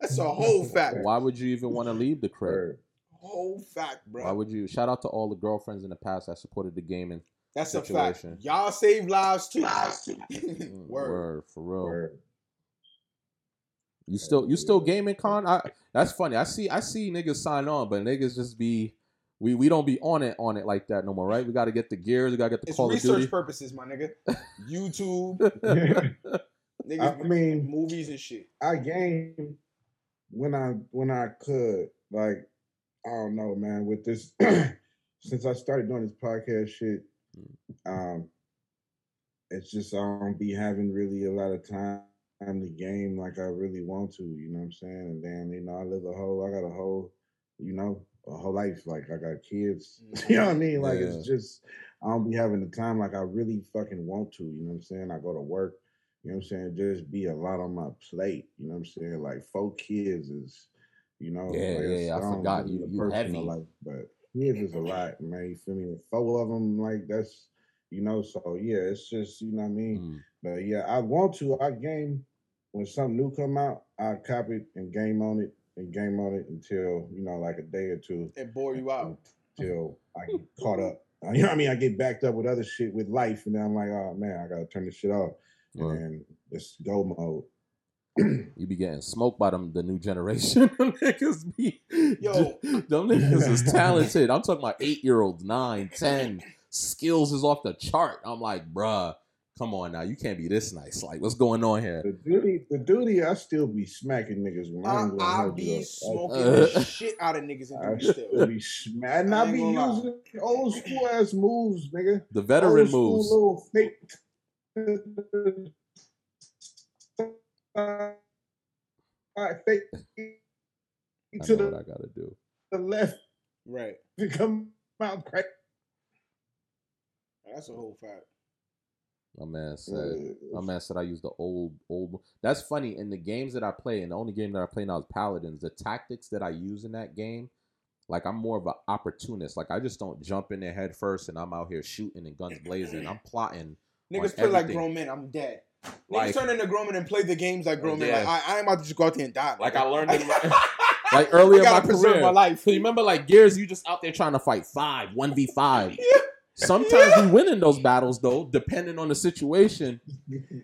That's a whole fact. Why would you even want to leave the crib? Whole fact, bro. Why would you? Shout out to all the girlfriends in the past that supported the gaming. That's a situation. fact. Y'all save lives too. Mm, Word. Word for real. Word. You still you still gaming Khan? I that's funny. I see I see niggas sign on, but niggas just be we we don't be on it on it like that no more, right? We got to get the gears, we got to get the It's Call of research Duty. purposes, my nigga. YouTube, I mean, movies and shit. I game when I when I could. Like I don't know, man. With this, since I started doing this podcast shit, um, it's just I don't be having really a lot of time to game like I really want to. You know what I'm saying? And then you know I live a whole, I got a whole, you know, a whole life. Like I got kids. you know what I mean? Like Yeah. it's just I don't be having the time like I really fucking want to. You know what I'm saying? I go to work. You know what I'm saying? Just be a lot on my plate. You know what I'm saying? Like four kids is, you know. Yeah, like, yeah, I forgot. You- you heavy. life, but kids is a lot, man. You feel me? Four of them, like that's, you know. So yeah, it's just you know what I mean. Mm. But yeah, I want to. I game when something new come out. I copy it and game on it and game on it until you know, like a day or two, It bore you out. until I get caught up. You know what I mean? I get backed up with other shit with life, and then I'm like, oh man, I gotta turn this shit off, and Right. then it's go mode. You be getting smoked by them the new generation. them niggas be Yo. them niggas is talented. I'm talking about eight year olds, nine, ten. Skills is off the chart. I'm like, bruh, come on now. You can't be this nice. Like, what's going on here? The duty, the duty, I still be smacking niggas. When I, I, ain't gonna I hold you be smoking Uh. the shit out of niggas I and still still. be smack, and I I be gonna lie. using old school ass moves, nigga. The veteran Old school moves. Little fake. Alright, fake I to know what the, I gotta do. the left Right. to come out right. That's a whole fact. My man said. My man said I use the old old. That's funny. In the games that I play, and the only game that I play now is Paladins. The tactics that I use in that game, like I'm more of an opportunist. Like I just don't jump in there head first, and I'm out here shooting and guns blazing. I'm plotting. Niggas play like grown men. I'm dead. Niggas Like- turn into grown men and play the games like grown men. Like I, I ain't about to just go out there and die. Like nigga. I learned in my- Like earlier in my career, my life. So you remember, like Gears, you just out there trying to fight five, one v five. Sometimes we win in those battles though, depending on the situation.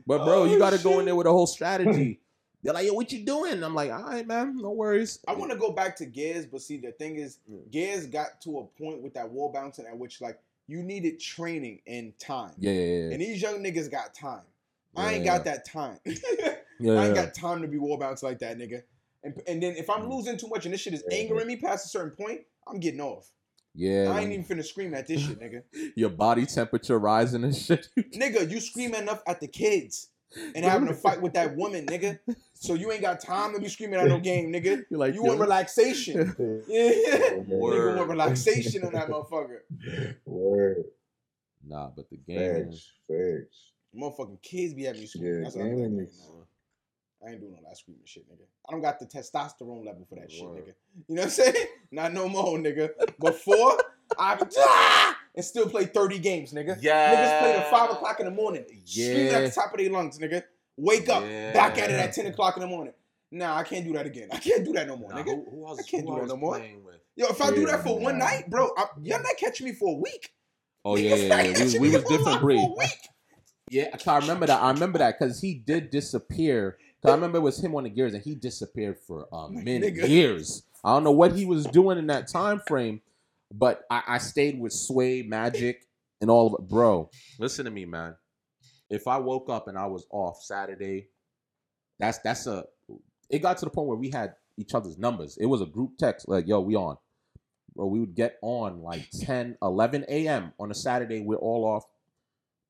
But bro, you Oh, got to go in there with a whole strategy. They're like, "Yo, what you doing?" I'm like, "All right, man, no worries." I want to go back to Gears, but see, the thing is, Gears got to a point with that wall bouncing at which, like, you needed training and time. Yeah, yeah, yeah. And these young niggas got time. I ain't Yeah. got that time. yeah, I ain't yeah. got time to be wall bouncing like that, nigga. And, and then if I'm Mm. losing too much and this shit is angering me past a certain point, I'm getting off. Yeah. I ain't even finna scream at this shit, nigga. your body temperature rising and shit. nigga, you screaming enough at the kids and having a fight with that woman, nigga. So you ain't got time to be screaming at no game, nigga. You're like, You want relaxation. Yeah. Nigga want relaxation on that motherfucker. Word, nah, but the game. facts, facts. Motherfucking kids be having me screaming. Yeah, That's what I'm gaming like, is- nah. I ain't doing all that screaming shit, nigga. I don't got the testosterone level for that shit, nigga. You know what I'm saying? Not no more, nigga. Before, I ah! and still play 30 games, nigga. Yeah. Niggas play at 5 o'clock in the morning. Screaming Yeah. at the top of their lungs, nigga. Wake up, back at it at 10 o'clock in the morning. Nah, I can't do that again. I can't do that no more, Nah, nigga. who, who else, I can't do that no more. with? Yo, if I do that for one night, bro, I, y'all not catching me for a week. Oh yeah, yeah, yeah. We, we was different breed. For a week. Yeah, I remember that. I remember that because he did disappear. I remember it was him on the gears, and he disappeared for uh, a minute, Nigga. years. I don't know what he was doing in that time frame, but I, I stayed with Sway, Magic, and all of it. Bro, listen to me, man. If I woke up and I was off Saturday, that's that's a. It got to the point where we had each other's numbers. It was a group text like, "Yo, we on." Bro, we would get on like 10, 11 a.m. on a Saturday. We're all off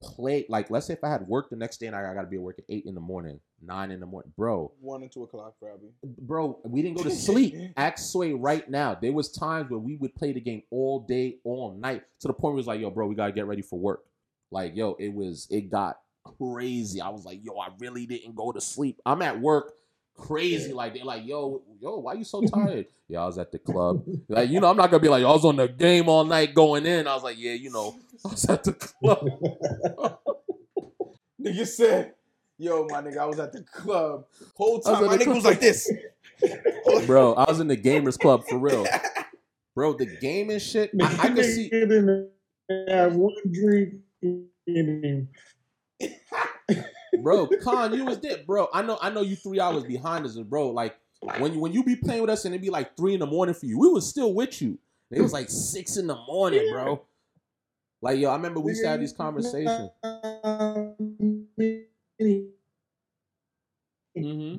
play like let's say if I had work the next day and I gotta be at work at eight in the morning, nine in the morning, bro, One and two o'clock, probably. bro, we didn't go to sleep. Ask Sway right now. There was times where we would play the game all day, all night, to the point where it was like, yo, bro, we gotta get ready for work. Like, yo, it was it got crazy. I was like, yo, I really didn't go to sleep. I'm at work. Crazy, like they're like, yo, yo, why you so tired? yeah, I was at the club. Like, you know, I'm not gonna be like, I was on the game all night going in. I was like, yeah, you know, I was at the club. Nigga said, yo, my nigga, I was at the club. Whole time, my the nigga was like this. bro. I was in the gamers club for real, bro. The gaming shit, I, I can see. Nigga have one drink in him. Bro. Khan, you was dead, bro. I know, I know you three hours behind us, bro. Like when you when you be playing with us and it be like three in the morning for you, we was still with you. It was like six in the morning, bro. Like yo, I remember we used to have these conversations. hmm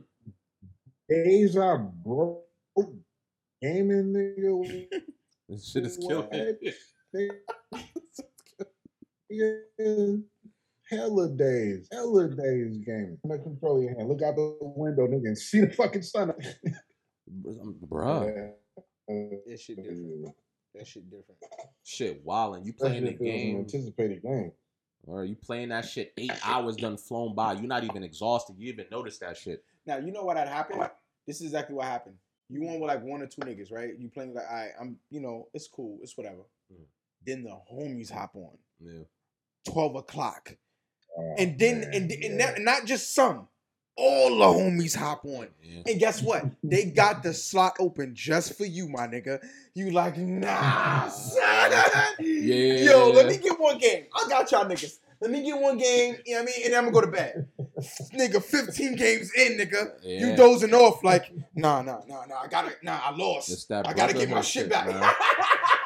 Days are broke. gaming, nigga. This shit is killing. me. Nigga, Hella days, hella days gaming. Let control your hand. Look out the window, nigga, and see the fucking sun. Bruh, That shit different. That shit different. shit wildin'. You playing the game. Anticipated game. Or you playing that shit eight hours done flown by. You're not even exhausted. You even notice that shit. Now you know what had happened. This is exactly what happened. You won with like one or two niggas, right? You playing like, I, I'm, you know, it's cool, it's whatever. Mm. Then the homies hop on, Yeah. twelve o'clock, Oh, and then man, and, and yeah. not, not just some, all the homies hop on. Yeah. And guess what? They got the slot open just for you, my nigga. You like, nah, son. Yeah. Yo, let me get one game. I got y'all niggas. Let me get one game, you know what I mean? And then I'm gonna go to bed. nigga, 15 games in, nigga. You dozing off like, nah, nah, nah, nah. I gotta, nah, I lost. I gotta get my shit, back.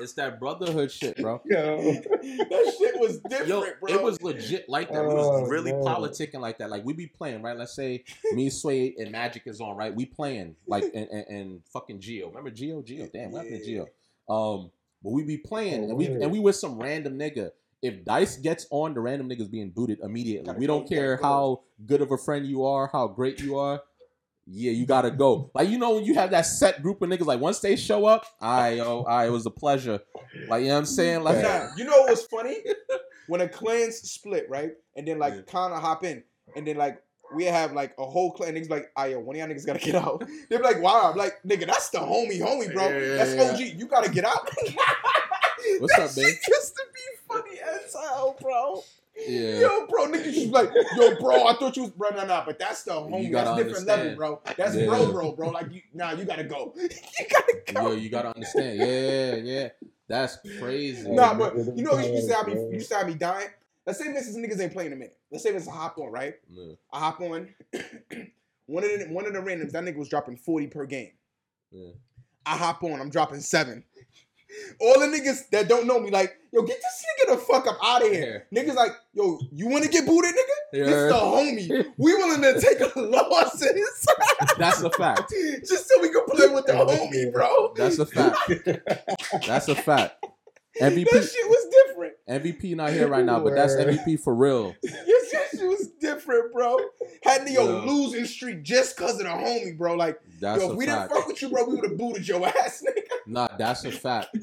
man. It's that brotherhood shit, bro. Yo. that shit was different, Yo, bro. it was legit like that. We Oh, was really man. politicking like that. Like we be playing, right? Let's say me, Sway, and Magic is on, right? We playing like and, and, and fucking Geo. Remember Geo? Geo, damn, what happened to Geo? Um, but we be playing, Oh, and we weird. and we with some random nigga. If Dice gets on, the random niggas being booted immediately. Gotta We don't care go. how good of a friend you are, how great you are. Yeah, you gotta go. Like you know when you have that set group of niggas, like once they show up, I yo, I it was a pleasure. Like you know what I'm saying? Like Nah, you know what was funny? when a clans split, right? And then like Yeah. Connor hop in, and then like we have like a whole clan. Niggas like, ah, yo, one of y'all niggas gotta get out. They be like, wow, I'm like, nigga, that's the homie, homie, bro. Yeah, yeah, that's yeah. OG. You gotta get out. What's that up, man? shit used to be funny as hell, bro. Yeah. Yo, bro, niggas just like, yo, bro, I thought you was, bro, nah, nah, but that's the homie. That's gotta different level, bro. That's Yeah. bro, bro, bro. Like, you, nah, you gotta go. you gotta go. Yo, you gotta understand. Yeah, yeah. That's crazy. Nah, but you know, you to have me, you to have me dying. Let's say this is niggas ain't playing a minute. Let's say this is a hop on, right? Yeah. I hop on. one of the one of the randoms, that nigga was dropping 40 per game. Yeah. I hop on, I'm dropping seven. All the niggas that don't know me, like, yo, get this nigga the fuck up out of here. Niggas like, yo, you wanna get booted, nigga? This the homie. We willing to take a losses That's a fact. just so we can play with the homie, bro. That's a fact. That's a fact. That shit was different. MVP not here right now, but that's. MVP for real. Yes, that shit was different, bro. Had the yo losing streak just cause of the homie, bro. Like, That's yo, if we fact. didn't fuck with you, bro, we would have booted your ass, nigga. Nah, that's a fact.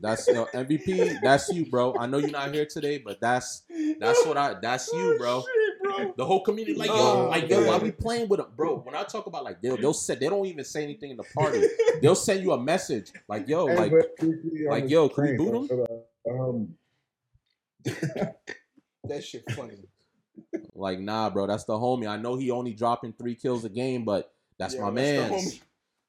That's yo, MVP. That's you, bro. I know you're not here today, but that's that's what I. That's you, bro. Oh, shit, bro. The whole community, like yo, Oh, like yo, why man. we playing with them, bro? When I talk about like they'll they'll say they don't even say anything in the party. They'll send you a message like yo, Hey, like but briefly on like, yo, can we boot him? but, uh, Um, That shit funny. Like nah, bro. That's the homie. I know he only dropping three kills a game, but that's Yeah, my man.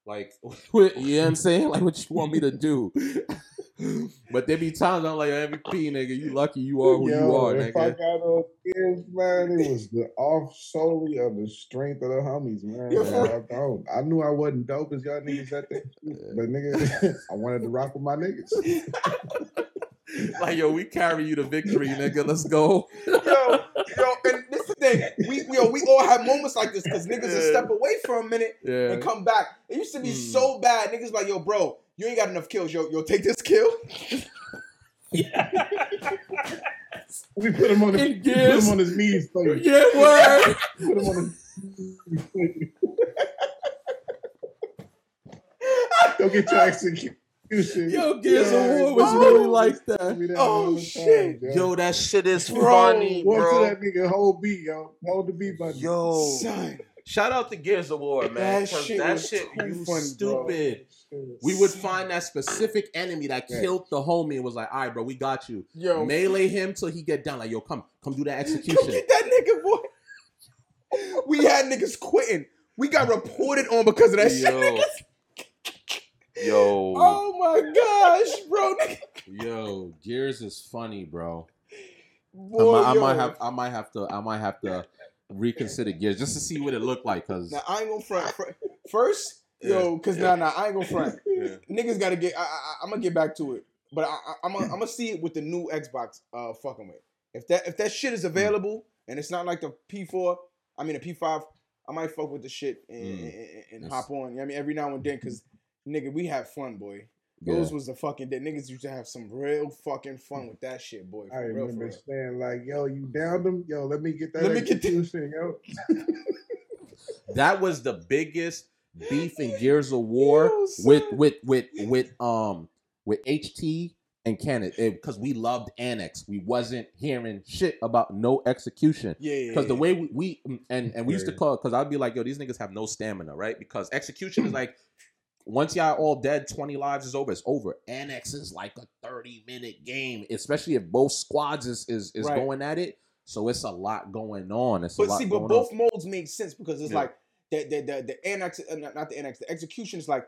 Like, what, you know what I'm saying? Like, what you want me to do? but there be times I'm like, MVP, nigga, you lucky you are who you yo, are, if I nigga. got on kids, man, it was the off solely of the strength of the homies, man. Yeah. I, I knew I wasn't dope as y'all niggas at that, but nigga, I wanted to rock with my niggas. Like, yo, we carry you to victory, nigga. Let's go. yo, yo, and this is the thing. We, yo, we all have moments like this because niggas will Yeah. step away for a minute Yeah. and come back. It used to be Mm. so bad. Niggas like, yo, bro, you ain't got enough kills. Yo, yo, take this kill. We put him on his, we put him on his knees, for you. Yeah, word. Put him on his knees. Go get your execution. Yo, Gears Yeah, of War was oh. really like that. We done Oh, shit. time, Yo, that shit is Bro, funny, Go bro. to that nigga whole beat, yo. Hold the beat button. Yo, Son. shout out to Gears of War, man. That 'cause shit that was shit, too you funny, bro. stupid. We would find that specific enemy that Yeah. killed the homie and was like, all right, bro, we got you. Yo, Melee him till he get down. Like, yo, come, come do that Come execution. get that nigga, boy. We had niggas quitting. We got reported on because of that shit. Yo. Yo, Oh my gosh, bro. Yo, Gears is funny, bro. I Boy, might, I might have, I might have to, I might have to reconsider Gears just to see what it looked like. Cause Now I ain't gonna front. fr- First, yo, cause nah, nah, I ain't gonna front. Yeah. Niggas gotta get. I, I, I'm gonna get back to it, but I, I, I'm gonna, I'm gonna see it with the new Xbox. Uh, fucking with. If that if that shit is available and it's not like the P4, I mean the P5, I might fuck with the shit and, Mm. and, and hop on. You know I mean, every now and then, cause nigga, we had fun, boy. Yeah. Those was the fucking that Niggas used to have some real fucking fun with that shit, boy. I For real, for remember real. saying like, "Yo, you downed them? Yo, let me get that Let me get the- execution, yo." that was the biggest beef in Gears of War Yo, with with with with um with HT and Cannon because we loved Annex. We wasn't hearing shit about no execution. Yeah, yeah. Because the yeah. way we, we and and we used to call because I'd be like, yo, these niggas have no stamina, right? Because execution is like once y'all all dead, 20 lives is over, it's over. Annex is like a 30 minute game, especially if both squads is is, is Right. going at it. So it's a lot going on. It's a But see, but both on. modes make sense because it's Yeah. like the the the, the annex, uh, not the annex, the execution is like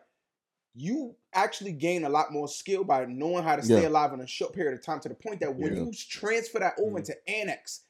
you actually gain a lot more skill by knowing how to stay Yeah. alive in a short period of time to the point that when Yeah. you transfer that over into annex,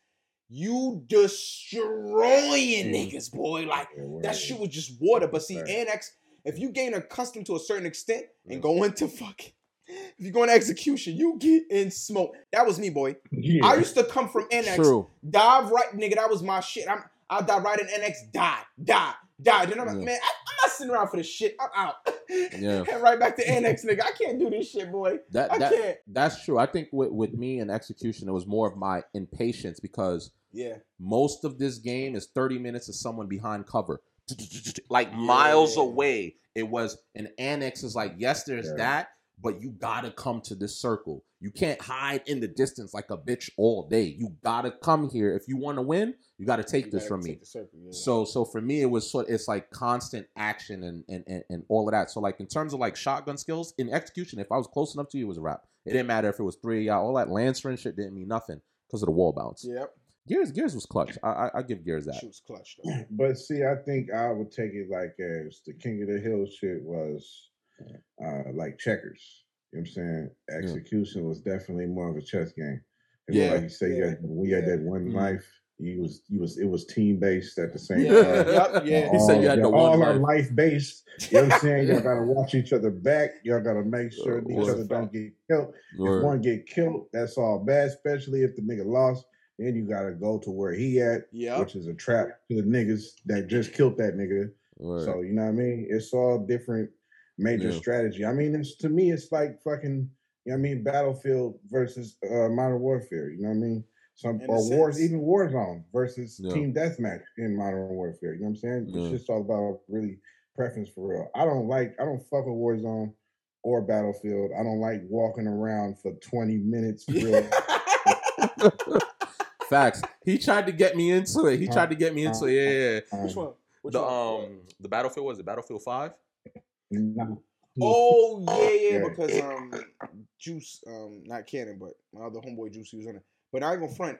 you destroying Mm. niggas, boy. Like that shit was just water. But see, annex, if you gain accustomed to a certain extent and go into fucking, if you go into execution, you get in smoke. That was me, boy. Yeah. I used to come from annex, True. dive right, nigga. That was my shit. I'm I'll dive right in annex, die, die, die. Then I'm like, Yeah. man, I, I'm not sitting around for this shit. I'm out. Yeah. and right back to annex, nigga. I can't do this shit, boy. That I that can't. that's true. I think with, with me and execution, it was more of my impatience because Yeah. most of this game is 30 minutes of someone behind cover. Like miles Yeah. away. It was an annex is like, yes, there's that, but you gotta come to this circle. You can't hide in the distance like a bitch all day. You gotta come here. If you want to win, you gotta take You this gotta from take me. circle, yeah. So so for me it was sort it's like constant action and, and and and all of that. So like in terms of like shotgun skills in execution, if I was close enough to you, it was a wrap. It didn't matter if it was three. All that lancer and shit didn't mean nothing because of the wall bounce. Yep. Gears Gears was clutch. I I, I give Gears that. She was clutch though. But see, I think I would take it like as the King of the Hill shit was uh like checkers. You know what I'm saying? Execution was definitely more of a chess game. It's Yeah. Like you say, you Yeah. had, we had that one Mhm. life. You was you was it was team based at the same Yeah. time. Yep, yeah. He said you had All- the all one our life. life based. You know what I'm saying? Y'all gotta watch each other back. Y'all gotta make sure Uh, each other don't get killed. Word. If one get killed, that's all bad, especially if the nigga lost. Then you gotta go to where he at, Yep. which is a trap to the niggas that just killed that nigga. Word. So you know what I mean? It's all different major Yeah. strategy. I mean, it's to me, it's like fucking, you know what I mean, Battlefield versus uh, Modern Warfare. You know what I mean? Some In a or wars, sense. even Warzone versus Yeah. Team Deathmatch in Modern Warfare. You know what I'm saying? Yeah. It's just all about really preference for real. I don't like, I don't fuck with Warzone or Battlefield. I don't like walking around for 20 minutes. Real. Facts. He tried to get me into it. He tried to get me into it. Yeah, yeah, yeah. Which one? Which The one? um the battlefield was it Battlefield Five? Nah. Oh yeah, yeah, Yeah. because um, Juice, um, not Cannon, but my other homeboy Juice, he was on it. But I ain't gonna front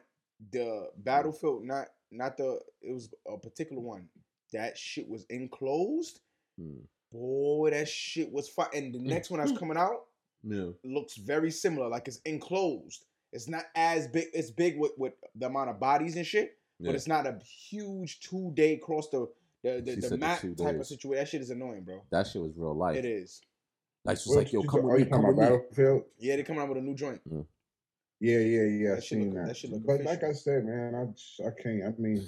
the Battlefield, not not the. It was a particular one. That shit was enclosed. Hmm. Boy, that shit was fire. And the next one that's coming out Yeah. looks very similar. Like it's enclosed. It's not as big. It's big with with the amount of bodies and shit, yeah. but it's not a huge two day cross the the the, the said the map two type of situation. That shit is annoying, bro. that shit was real life. It is. Like she was What like, yo, come ta- with me, come talking with me. Battlefield? Yeah, they coming out with a new joint. Yeah, yeah, yeah. I That shit seen look- that. that look but like. I said, man, I I can't. I mean,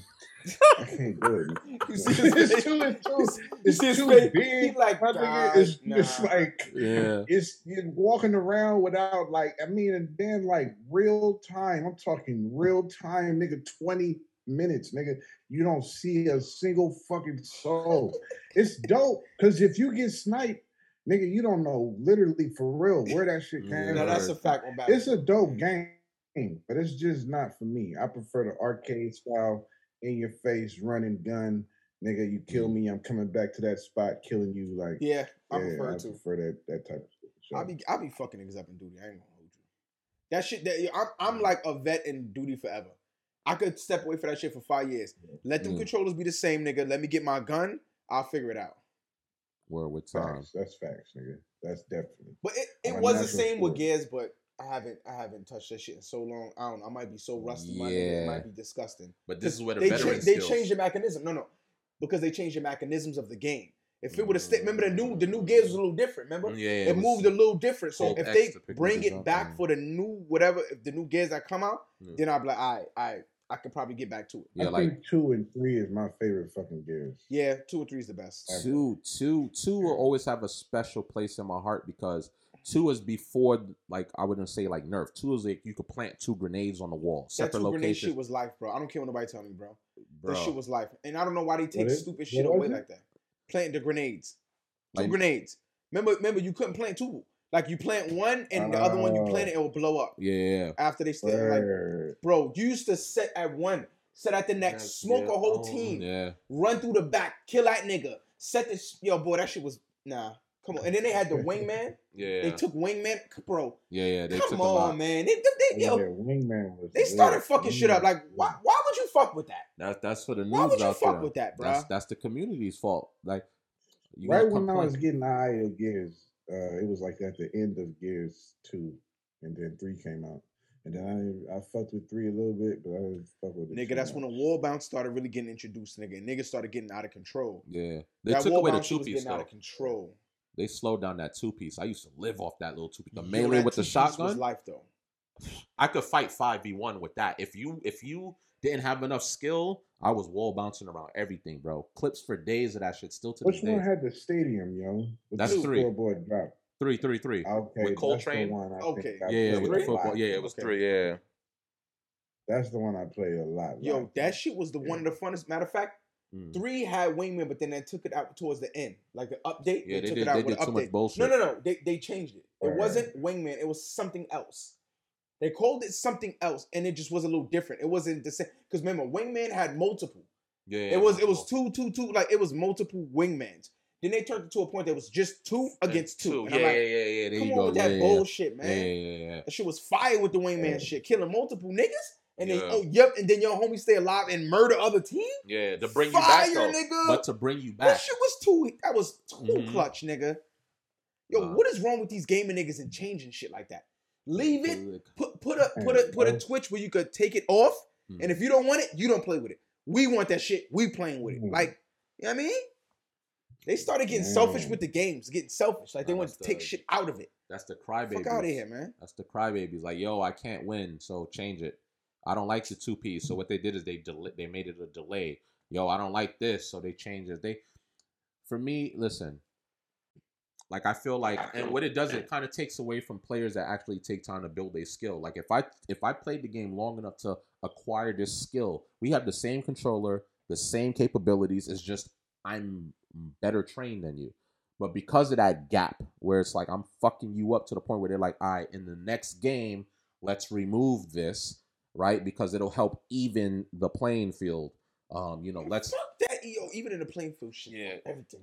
I can't do it. You see his face? it's too, it's too, You it's too big. He like, my nah, nigga. It's, it's like Yeah. it's you're walking around without like I mean, and then like real time. I'm talking real time, nigga. Twenty minutes, nigga. You don't see a single fucking soul. it's dope because if you get sniped, nigga, you don't know literally for real where that shit came Yeah. from. No, that's a fact on Battlefield. It's a dope mm. game, but it's just not for me. I prefer the arcade style, in your face, running gun. Nigga, you kill mm. me, I'm coming back to that spot, killing you. Like, Yeah, I yeah, prefer I it too. prefer that that type of shit. So, I be I be fucking niggas up in duty. I ain't gonna hold you. That shit. That I'm I'm mm. like a vet in duty forever. I could step away for that shit for five years. Let them Mm. controllers be the same, nigga. Let me get my gun. I'll figure it out. Word with time. facts. That's facts, nigga. That's definitely. But it, it On a was the national same with sport. Gears, but I haven't I haven't touched that shit in so long. I don't know. I might be so rusty. My nigga, it might be disgusting. But this is where the they veteran cha- they changed the mechanism. No, no, because they changed the mechanisms of the game. If it would have stayed, remember the new the new Gears was a little different. Remember, mm, Yeah, it, was- moved a little different. So if X they bring it up back and- for the new whatever, if the new Gears that come out, Yeah. then I'll be like, I I I could probably get back to it. Yeah, I like think two and three is my favorite fucking gears. Yeah, two or three is the best. Two, two, two will always have a special place in my heart because two is before, like I wouldn't say like Nerf. Two is like you could plant two grenades on the wall, That separate two grenade locations. shit was life, bro. I don't care what nobody tell me, bro. bro. That shit was life, and I don't know why they take What is- stupid shit what away it? like that. Planting the grenades, two Like- grenades. Remember, remember, you couldn't plant two. Like you plant one, and the other one you Oh. plant it, it will blow up yeah, yeah. after they stay. Like, bro, you used to sit at one, sit at the next, That's smoke your a whole own- team, Yeah, run through the back, kill that nigga, set this. Yo, boy, that shit was nah. Come on, and then they had the wingman. yeah, They took wingman, bro. yeah, yeah. They come took a on, lot. man. They, they, they- Yeah, yo, Wingman was. they started lit. fucking shit up. Like, why? Why would you fuck with that? That's that's for the news Why would you out fuck there. with that, bro? That's that's the community's fault. Like, you right gotta when I complain. was getting eye of Gears, uh, it was like at the end of Gears two, and then three came out, and then I I fucked with three a little bit, but I didn't fuck with it. Nigga, too that's when the wall bounce started really getting introduced, nigga. And niggas started getting out of control. Yeah, they that took wall away the two was piece getting out of control. They slowed down that two piece. I used to live off that little two piece. The Yo, melee with the two-piece was shotgun. life though. I could fight five v one with that. If you if you didn't have enough skill, I was wall bouncing around everything, bro. Clips for days of that shit still to Which this one had the stadium, yo? With That's the three. Scoreboard drop. Three, three, three. Okay, With Cole Train? That's the one I Okay. think I yeah, yeah, with the football. Yeah, it was Okay. three. Yeah. That's the one I played a lot. Yo, lot. that shit was the one of the funnest. Matter of fact, Mm. three had wingman, but then they took it out towards the end, like the update. Yeah, they took did. it out They with did too much update. bullshit. No, no, no. They they changed it. It Right. wasn't wingman. It was something else. They called it something else, and it just was a little different. It wasn't the same. Because remember, wingman had multiple. Yeah. It was it was two, two, two. Like it was multiple wingmans. Then they turned it to a point that was just two against two. And Yeah, I'm yeah, like, yeah, yeah. There come you on go. with yeah, that yeah, bullshit, man. Yeah, yeah, yeah, yeah. That shit was fire with the wingman Yeah. shit, killing multiple niggas, and then oh yep, and then your homie stay alive and murder other team. Yeah, to bring you back though. nigga. But to bring you back, that shit was too. That was too Mhm. clutch, nigga. Yo, Nah. what is wrong with these gaming niggas and changing shit like that? Leave it. Put put a put a put a. Twitch where you could take it off, mm. and if you don't want it, you don't play with it. We want that shit. We playing with it. Mhm. Like, you know what I mean? They started getting Man. selfish with the games, getting selfish. Like they want to take shit out of it. That's the crybaby. Fuck out of here, man. That's the crybabies. Like, yo, I can't win, so change it. I don't like the two piece. So what they did is they del- they made it a delay. Yo, I don't like this, so they changed it. They, for me, listen. Like I feel like, and what it does, it kind of takes away from players that actually take time to build a skill. Like if I if I played the game long enough to acquire this skill, we have the same controller, the same capabilities. It's just I'm better trained than you. But because of that gap, where it's like I'm fucking you up to the point where they're like, all right, in the next game, let's remove this, right? Because it'll help even the playing field. Um, you know, let's Fuck that, yo. Even in the playing field shit, Yeah. fuck everything.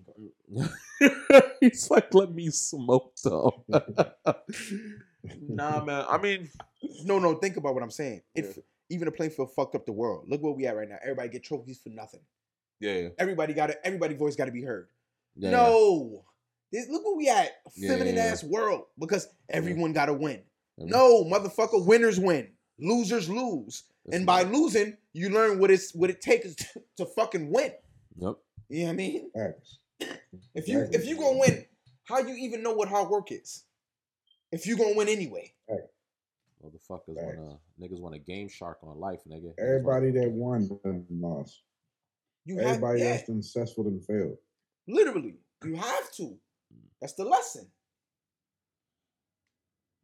Bro. He's like, let me smoke though. nah, man. I mean, No, no. Think about what I'm saying. If Yeah. even the playing field fucked up the world. Look where we at right now. Everybody get trophies for nothing. yeah, Everybody got to Everybody voice got to be heard. yeah. no, This- look where we at. Feminine yeah, yeah. ass world because everyone got to win. Every- No, motherfucker. Winners win. Losers lose. That's and by losing, you learn what it's what it takes to, to fucking win. Yep. You know what I mean? Facts. If you Exactly. if you gonna win, how you even know what hard work is? If you gonna win anyway. Motherfuckers Facts. wanna niggas want a GameShark on life, nigga. Everybody that won done lost. You have Everybody yeah, that's successful and failed. literally. You have to. That's the lesson.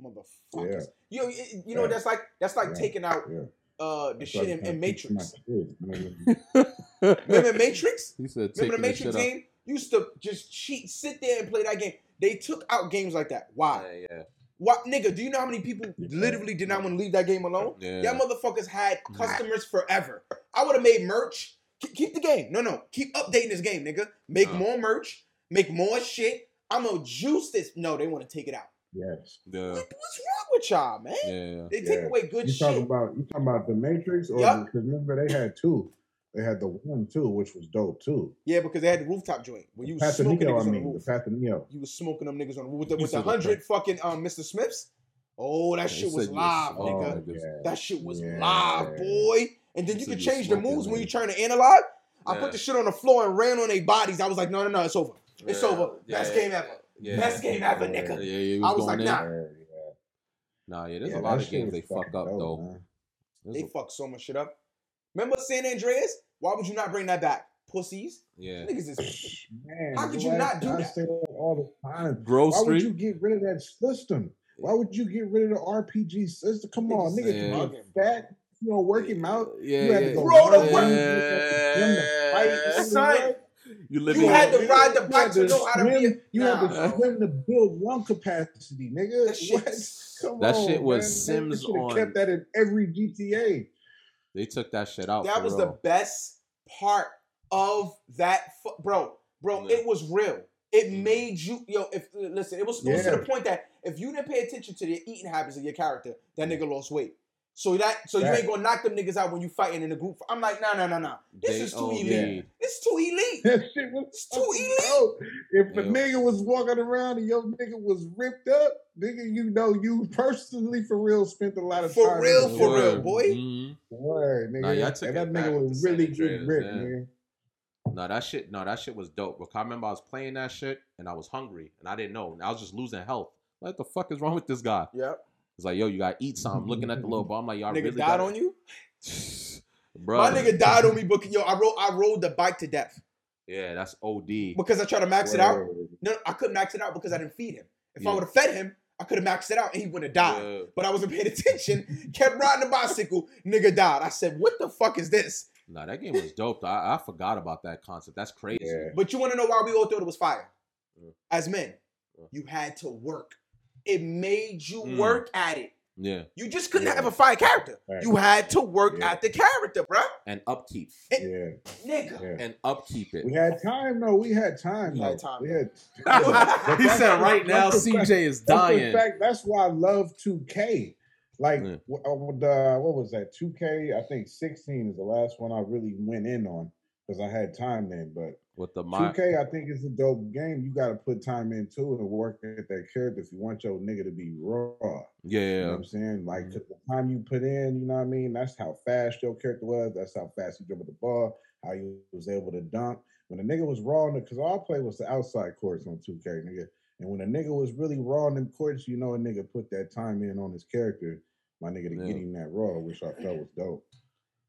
Motherfuckers. You know, you you know Yeah. that's like that's like Yeah. taking out Yeah. Uh the That's shit in, in keep to my Matrix. kids, man. wanna- Remember Matrix? He said, Remember the taking the Matrix shit out. game? Used to just cheat, sit there and play that game. They took out games like that. Why? Yeah, yeah, Why, nigga? Do you know how many people literally did not want to leave that game alone? yeah. Y'all motherfuckers had customers forever. I would have made merch. Keep, keep the game. No, no. Keep updating this game, nigga. Make Nah. more merch. Make more shit. I'm gonna juice this. No, they want to take it out. Yes. yeah, What- What's wrong with y'all, man? yeah. They take Yeah. away good You shit. talking about you talking about the Matrix or Yup. because remember they had two. They had the one too, which was dope too. yeah, because they had the rooftop joint where you was smoking Neo, niggas I on the mean, the roof. Neo. You was smoking them niggas on the roof with the, with the said the hundred fucking um Mr. Smiths. Oh, that They shit was said live, was- nigga. oh. That shit was Yeah. live, boy. And then You you could change the smoking, moves when nigga. you trying to analyze. I Yeah. put the shit on the floor and ran on their bodies. I was like, no, no, no, it's over. It's Yeah, over. yeah, Best yeah. game ever. Yeah. Best game ever, Yeah. nigga. Yeah, yeah, he I was was like, in. nah. Yeah, yeah. Nah, yeah, there's Yeah, a lot of games they fuck up dope, though. They a- fucked so much shit up. Remember San Andreas? Why would you not bring that back? Pussies. Yeah. Niggas is Man, How could boy, you not do I that? say that all the time. Grove Why would you get rid of that system? Why would you get rid of the RPG system? Come on, Niggas nigga, is you bugging, get fat, you know, work him out. Yeah, You had to yeah. go Bro, the run, work- you had to fight, Son, know what? You live You in had to ride the had bike to know how to be a- swim- You had to swim to build lung capacity, nigga. that shit. What? Come That on, shit was man. Sims They should've on- kept that in every GTA. They took that shit out. That for was the best part of that, fu- bro. Bro, Yeah. it was real. It made you, yo. If listen, it was, it was to the point that if you didn't pay attention to the eating habits of your character, that nigga lost weight. So that, so you ain't gonna knock them niggas out when you fighting in a group. I'm like, nah, nah, nah, nah. This They is too OD'd. elite. This is too elite. That shit was It's too elite. dope. If a nigga was walking around and your nigga was ripped up, nigga, you know you personally for real spent a lot of For time. For real, in the for real, gym. boy. Mhm. Word, nigga. Nah, y'all took and that nigga was really San good Andreas, ripped, yeah. nigga. No, that shit. No, that shit was dope. Because I remember I was playing that shit and I was hungry and I didn't know. And I was just losing health. What the fuck is wrong with this guy? Yep. It's like, yo, you gotta eat something. Looking at the little ball, I'm like, y'all nigga really died gotta- on you. bro. My nigga died on me, but yo, I rode, I rode the bike to death Yeah, that's OD. because I tried to max it out. No, I couldn't max it out because I didn't feed him. If I would have fed him, I could have maxed it out and he wouldn't have died. Yeah. But I wasn't paying attention. Kept riding the bicycle. Nigga died. I said, "What the fuck is this?" Nah, that game was dope. I, I forgot about that concept. That's crazy. Yeah. But you want to know why we all thought it was fire? Yeah. As men, Yeah. you had to work. It made you Mm. work at it. Yeah. You just couldn't Yeah. have a fire character. Right. You had to work Yeah. at the character, bruh. And upkeep. Yeah, Nigga. yeah. And upkeep it. We had time though. We had time. We though. had time. We had. he said right now That's the fact- CJ is dying. In fact. That's why I love 2K. Like Yeah. uh, what was that? 2K. I think 16 is the last one I really went in on because I had time then. But With the my 2K, I think it's a dope game. You got to put time into it and work at that character if you want your nigga to be raw. Yeah, You know yeah. what I'm saying? Like Mhm. 'cause the time you put in, you know what I mean? That's how fast your character was. That's how fast he dribbled the ball, how he was able to dunk. When the nigga was raw cause all I played was the outside courts on 2K, nigga. And when a nigga was really raw in them courts, you know a nigga put that time in on his character, my nigga to get him that raw, which I felt was dope.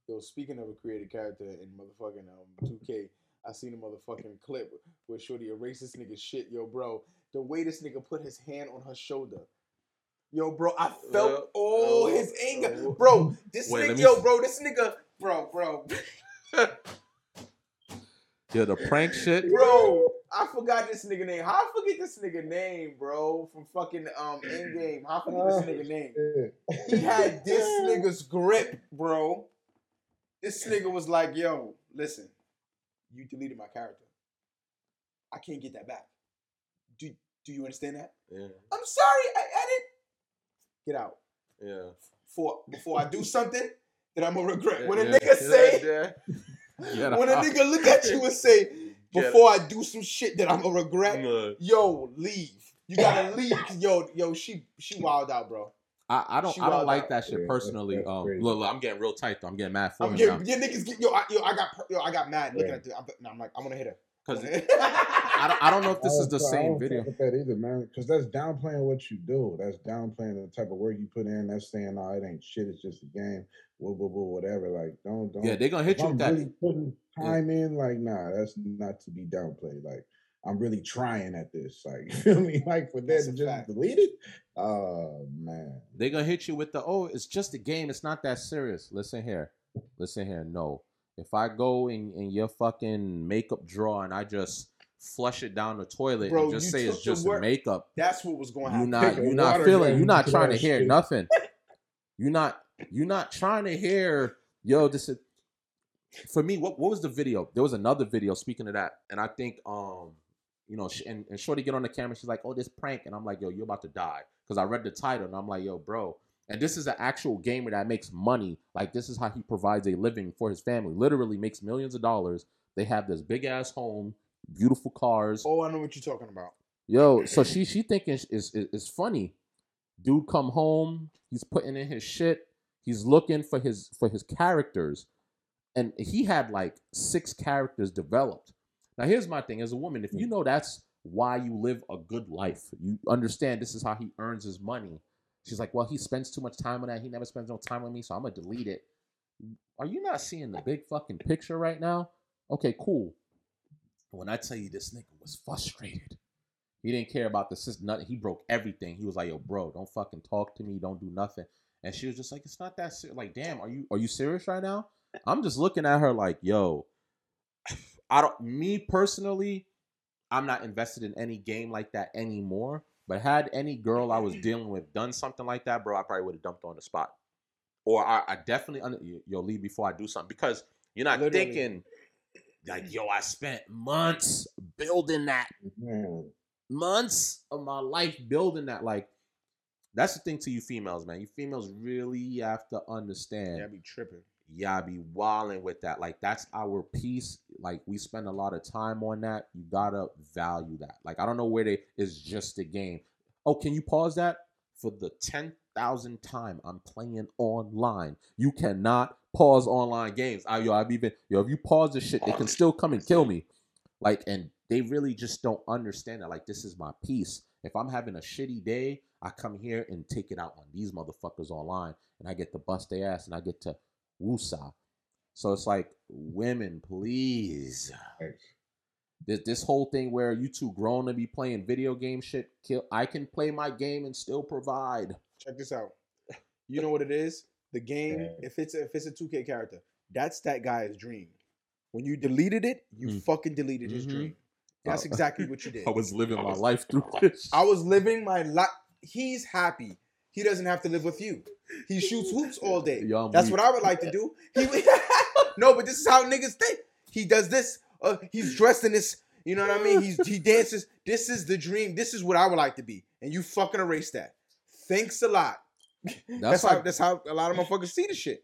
Yo, speaking of a created character in motherfucking um 2K, I seen a motherfucking clip where Shorty erased this nigga shit. Yo, bro, the way this nigga put his hand on her shoulder. Yo, bro, I felt Uh, all uh, his anger. uh, Bro, this Wait, nigga, yo, bro, this nigga, bro, bro, Yeah, the prank shit. bro. I forgot this nigga name. How I forget this nigga name, bro? From fucking um Endgame. How I forget this nigga name? He had this nigga's grip, bro. This nigga was like, yo, listen, you deleted my character. I can't get that back. Do, do you understand that? Yeah, I'm sorry, I edit. Get out. yeah. For before I do something that I'm gonna regret. When a Yeah, nigga say, yeah. Yeah, when a nigga look at you and say, before I do some shit that I'm gonna regret, Look, yo, leave. You gotta leave. Yo, yo, she she wild out, bro. I, I don't She I don't like out. that shit Yeah, that's- personally. that's um, look, look, I'm getting real tight though. I'm getting mad for I'm him now. getting, niggas get yo, I, yo, I got yo, I got mad looking Yeah. at the. I'm, no, I'm like, I'm gonna hit her. Cause I I don't, I don't know if this is the I same don't video. that either, man. Because that's downplaying what you do. That's downplaying the type of work you put in. That's saying, "No, it ain't shit. It's just a game." Whoa, whoa, whoa, whatever. Like, don't, don't. Yeah, they're gonna hit you I'm with that. really putting time in. Like, nah, that's not to be downplayed. Like, I'm really trying at this. Like, you feel me? Like for that to just fact. delete it. Oh man. They're gonna hit you with the oh, it's just a game. It's not that serious. Listen here, listen here. No, if I go in, in your fucking makeup drawer and I just flush it down the toilet Bro, and just say it's just word- makeup, That's what was going to you happen. not Take a you not feeling. gun You not trying to hear shit. nothing. You not you not trying to hear. Yo, this is for me. What what was the video? There was another video. Speaking of that, and I think um. You know, and, and Shorty get on the camera. She's like, "Oh, this prank," and I'm like, "Yo, you're about to die," because I read the title, and I'm like, "Yo, bro." And this is an actual gamer that makes money. Like this is how he provides a living for his family. Literally makes millions of dollars. They have this big ass home, beautiful cars. Oh, I know what you're talking about. Yo, so she she thinking is is is funny. Dude come home, he's putting in his shit. He's looking for his for his characters. And he had like six characters developed. Now here's my thing as a woman, if you mm. know that's why you live a good life, you understand this is how he earns his money. She's like, "Well, he spends too much time on that. He never spends no time with me, so I'm going to delete it." are you not seeing the big fucking picture right now? Okay, cool. When I tell you this nigga was frustrated, he didn't care about the system. Nothing. He broke everything. He was like, "Yo, bro, don't fucking talk to me. Don't do nothing." And she was just like, "It's not that serious." Like, damn, are you are you serious right now? I'm just looking at her like, "Yo, I don't." Me personally, I'm not invested in any game like that anymore. But had any girl I was dealing with done something like that, bro, I probably would have dumped on the spot. Or I, I definitely under, yo leave before I do something because you're not Literally. thinking like, yo, I spent months building that Man, months of my life building that. Like, that's the thing to you females, man. You females really have to understand. Yeah, be tripping. Yeah, I be wilding with that. Like, that's our piece. Like, we spend a lot of time on that. You gotta value that. Like, I don't know where they is just a game. Oh, can you pause that for the ten thousand time I'm playing online? You cannot pause online games. I, yo, I've even yo, if you pause this shit, they can still come and kill me. Like, and they really just don't understand that. Like, this is my piece. If I'm having a shitty day, I come here and take it out on these motherfuckers online, and I get to bust their ass, and I get to woosah. So it's like, women, please. This this whole thing where you two grown to be playing video game shit, kill. I can play my game and still provide. Check this out. You know what it is? The game, if it's a, if it's a 2K character, that's that guy's dream. When you deleted it, you Mm. fucking deleted his Mhm. dream. That's Uh, exactly what you did. I was living my life through this. I was living my life. He's happy. He doesn't have to live with you. He shoots hoops all day. Yo, That's weak. what I would like to do. He no, but this is how niggas think. He does this. Uh, he's dressed in this. You know what I mean? He's he dances. This is the dream. This is what I would like to be. And you fucking erase that. Thanks a lot. That's, That's how that's how a lot of motherfuckers see the shit.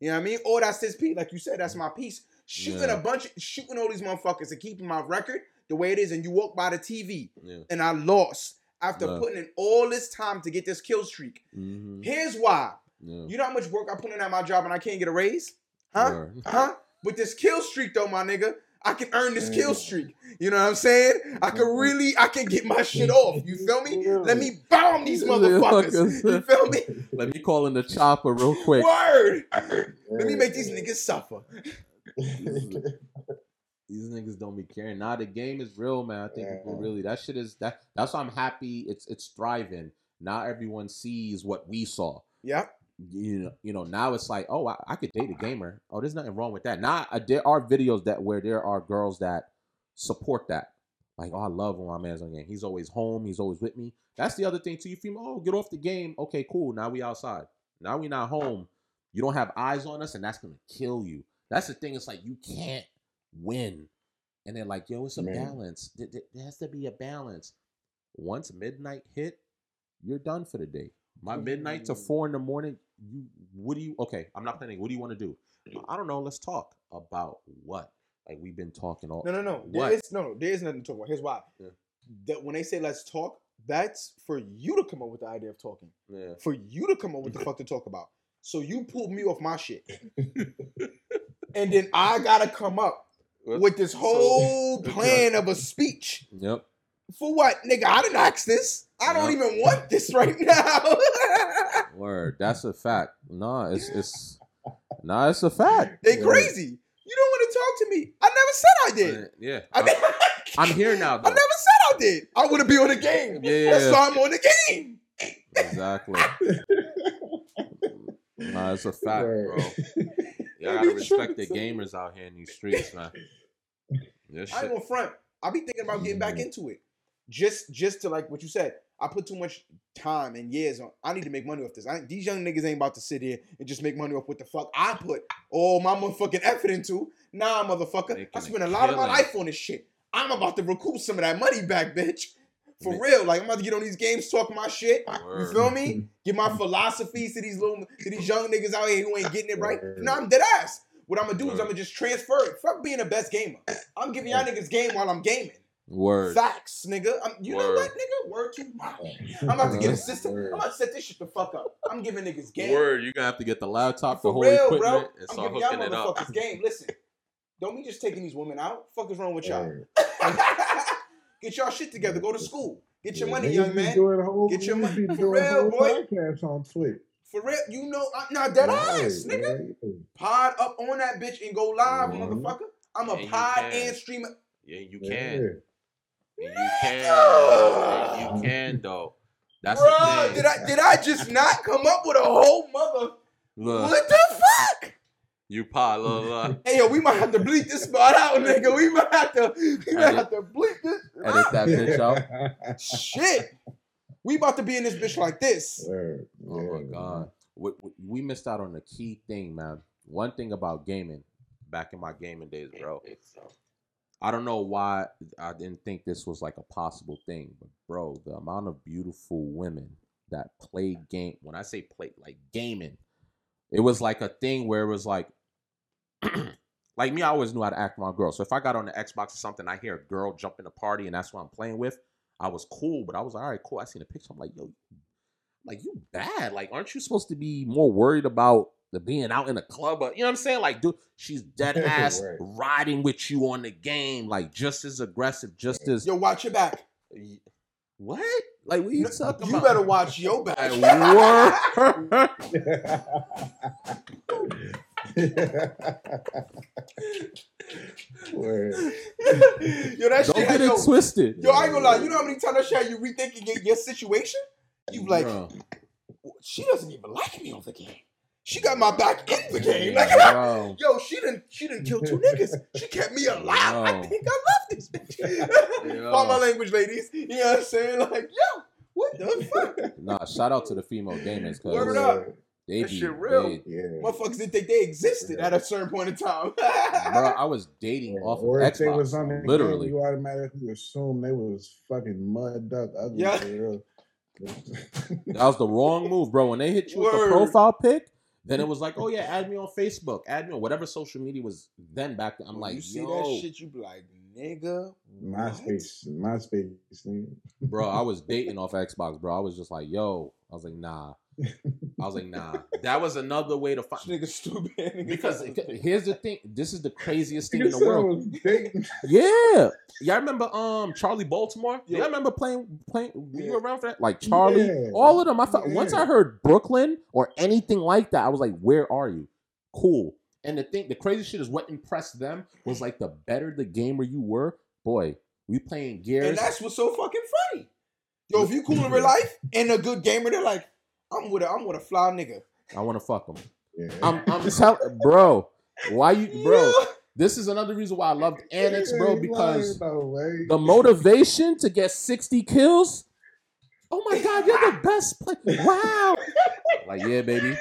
You know what I mean? Or that's his piece. Like you said, that's my piece. Shooting Yeah. a bunch of shooting all these motherfuckers and keeping my record the way it is, and you walk by the TV yeah. and I lost after Yeah. putting in all this time to get this kill streak. mhm, Here's why. yeah. You know how much work I put in at my job and I can't get a raise? Huh? Word. Huh? With this kill streak though, my nigga, I can earn this kill streak. You know what I'm saying? I can Mhm. really, I can get my shit off. You feel me? Let me bomb these motherfuckers. You feel me? Let me call in the chopper real quick. Word. Let me make these niggas suffer. These niggas don't be caring. Nah, the game is real, man. I think people really that shit is that. That's why I'm happy. It's it's thriving. Now everyone sees what we saw. Yep. You know, you know. Now it's like, oh, I, I could date a gamer. Oh, there's nothing wrong with that. Now there are videos that where there are girls that support that. Like, oh, I love when my man's on game. He's always home. He's always with me. That's the other thing too. You female, oh, get off the game. Okay, cool. Now we outside. Now we not home. You don't have eyes on us, and that's gonna kill you. That's the thing. It's like you can't win. And they're like, yo, it's a Man. balance. There, there- there has to be a balance. Once midnight hit, you're done for the day. My midnight to mm-hmm. four in the morning, you what do you okay, I'm not planning. What do you want to do? Mm. I don't know. Let's talk about what? Like we've been talking all No, no, no. There What? is no, no. There is nothing to talk about. Here's why. Yeah. That when they say let's talk, that's for you to come up with the idea of talking. yeah. For you to come up with the fuck to talk about. So you pulled me off my shit, and then I gotta come up with this whole plan of a speech. Yep. For what, nigga? I didn't ask this. I don't Yeah. even want this right now. Word. That's a fact. Nah, it's it's nah, it's a fact. they Yeah. crazy. You don't want to talk to me. I never said I did. Uh, Yeah. I, I'm. I'm here now I never said I did. I want to be on the game. Yeah, yeah, That's why I'm on the game. Exactly. Nah, it's a fact, Word. bro. Y'all gotta respect the gamers out here in these streets, man. This I ain't shit. gonna front. I'll be thinking about getting back into it. Just just to like what you said. I put too much time and years on. I need to make money off this. I, these young niggas ain't about to sit here and just make money off what the fuck I put all my motherfucking effort into. Nah, motherfucker. I spent a lot of my life on this shit. I'm about to recoup some of that money back, bitch. For real. Like I'm about to get on these games, talk my shit. You feel me? Give my philosophies to these little to these young niggas out here who ain't getting it right. Word. No, I'm dead ass. What I'm gonna do is I'm gonna just transfer it. Fuck being the best gamer. I'm giving y'all niggas game while I'm gaming. Word. Facts, nigga. I'm, you know what, nigga? Word to mouth. I'm about to get a system. Word. I'm about to set this shit the fuck up. I'm giving niggas game. Word. You're gonna have to get the laptop, the For whole real, equipment, bro. and I'm start giving y'all hooking it up. motherfuckers game. Listen, don't be just taking these women out. Fuck is wrong with y'all? Get y'all shit together. Go to school. Get your Yeah, money, young man. whole- Get your money. be For doing real, boy. podcasts on Twitch. For real, you know, I'm not dead ass, Right, nigga. right. Pod up on that bitch and go live, Mhm. motherfucker. I'm a And pod and streamer. Yeah, you can. And you can. Nigga! You can though. That's Bruh, the thing. did I did I just not come up with a whole mother? Look, What the fuck? You pod, look, look. Hey yo, we might have to bleep this spot out, nigga. We might have to we might have to bleep this. edit that bitch out. Shit. We about to be in this bitch like this. Word. Oh my god, we, we- we missed out on the key thing, man. One thing about gaming, back in my gaming days, bro. I don't know why I didn't think this was like a possible thing, but bro, the amount of beautiful women that play game. When I say play, like gaming, it was like a thing where it was like, like me. I always knew how to act around girls. So if I got on the Xbox or something, I hear a girl jump in the party, and that's what I'm playing with. I was cool, but I was like, all right, cool. I seen a picture. I'm like, yo, like you bad. Like, aren't you supposed to be more worried about the being out in a club? Or, you know what I'm saying? Like, dude, she's dead ass Right. riding with you on the game, like just as aggressive, just as Yo, watch your back. what? Like, what you No, talking you about? better watch your back. Word. Word. yo, that Don't shit. get yo, it twisted. yo, I ain't gonna lie. You know how many times that shit had you rethinking your- your situation? You like, Bro. she doesn't even like me on the game. She got my back in the game. Like, Bro. yo, she didn't, she didn't kill two niggas. She kept me alive. I think I love this bitch. Yo. Call my language, ladies. You know what I'm saying? Like, yo, what the fuck? Nah, shout out to the female gamers Word because up. They That be shit real. they- Yeah. Motherfuckers didn't think they existed at a certain point in time. bro, I was dating off of or if they was Xbox, on the literally. game, you automatically assume they was fucking mud duck ugly. Yeah. That was the wrong move, bro. When they hit you with Word. the profile pic, then it was like, oh yeah, add me on Facebook, add me on whatever social media was then back then. I'm like, you see yo, that shit, you be like, nigga. what? MySpace, MySpace, nigga. bro, I was dating off Xbox, bro. I was just like, yo, I was like, nah. I was like, nah. That was another way to find nigga stupid. Nigga. because here's the thing. This is the craziest thing in the world. Yeah, y'all remember um Charlie Baltimore? Yeah. Y'all remember playing playing? Were you around for that? Like Charlie, Yeah. all of them. I felt once I heard Brooklyn or anything like that, I was like, where are you? Cool. And the thing, the crazy shit is what impressed them was like the better the gamer you were, boy, we playing gears. and that's what's so fucking funny. Yo, if you cool in real life and a good gamer, they're like, I'm with a, I'm with a fly nigga. I want to fuck him. Yeah. I'm, I'm telling, bro. Why you, bro? Yeah. This is another reason why I loved Annex, bro, because lying, the motivation to get 60 kills. Oh my god, you're the best player. Wow. Like, yeah, baby.